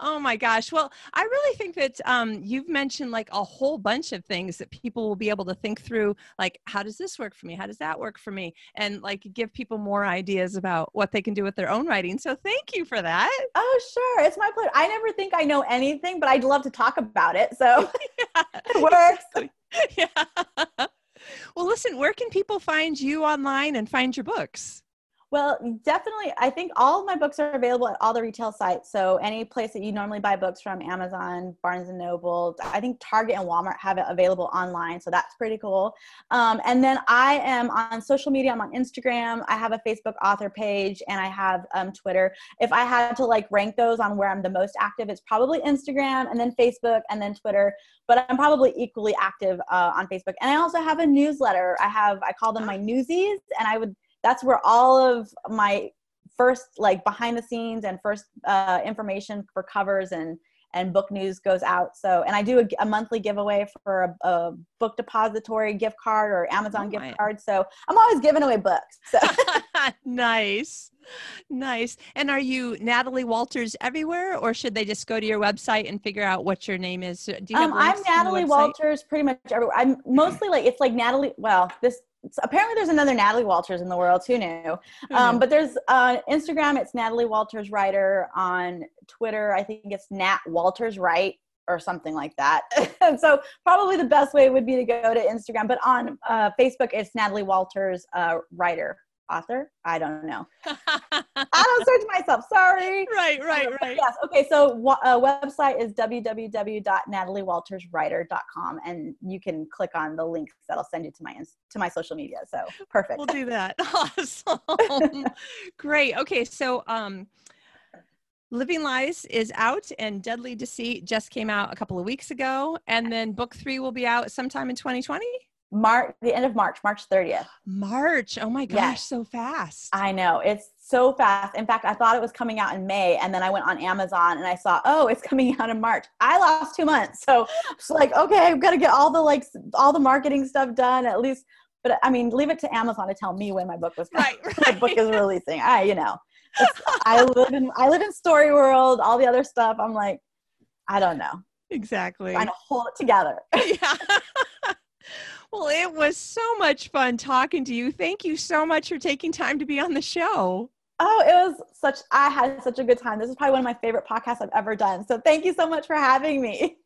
Oh my gosh. Well, I really think that um, you've mentioned like a whole bunch of things that people will be able to think through. Like, how does this work for me? How does that work for me? And like give people more ideas about what they can do with their own writing. So thank you for that. Oh, sure. It's my pleasure. I never think I know anything, but I'd love to talk about it. So yeah, it works. Yeah. Well, listen, where can people find you online and find your books? Well, definitely. I think all of my books are available at all the retail sites. So any place that you normally buy books from, Amazon, Barnes and Noble, I think Target and Walmart have it available online. So that's pretty cool. Um, and then I am on social media. I'm on Instagram. I have a Facebook author page, and I have um, Twitter. If I had to like rank those on where I'm the most active, it's probably Instagram, and then Facebook, and then Twitter. But I'm probably equally active uh, on Facebook. And I also have a newsletter. I have I call them my newsies, and I would that's where all of my first like behind the scenes and first uh, information for covers and and book news goes out. So, and I do a, a monthly giveaway for a, a, book depository gift card or Amazon oh gift card. So I'm always giving away books. So. nice. Nice. And are you Natalie Walters everywhere or should they just go to your website and figure out what your name is? Do you um, I'm Natalie Walters pretty much everywhere. I'm mostly like, it's like Natalie, well, this apparently there's another Natalie Walters in the world. Who knew? Mm-hmm. Um, but there's uh, Instagram. It's Natalie Walters Writer. On Twitter, I think it's Nat Walters Write or something like that. so probably the best way would be to go to Instagram. But on uh, Facebook, it's Natalie Walters uh, Writer author? I don't know. I don't search myself sorry. Right right right. yes okay so uh, website is www.nataliewalterswriter.com and you can click on the links that'll send you to my to my social media so perfect. We'll do that. Awesome. Great okay so um Living Lies is out and Deadly Deceit just came out a couple of weeks ago. And then book three will be out sometime in 2020. March, the end of March, March 30th. March. Oh my gosh, yes. so fast. I know. It's so fast. In fact, I thought it was coming out in May and then I went on Amazon and I saw, oh, it's coming out in March. I lost two months. So it's like, okay, I've got to get all the like all the marketing stuff done at least. But I mean, leave it to Amazon to tell me when my book was right, right. my book is releasing. I, you know, I live in I live in story world, all the other stuff. I'm like, I don't know. Exactly. Trying to hold it together. Yeah. Well, it was so much fun talking to you. Thank you so much for taking time to be on the show. Oh, it was such, I had such a good time. This is probably one of my favorite podcasts I've ever done. So thank you so much for having me.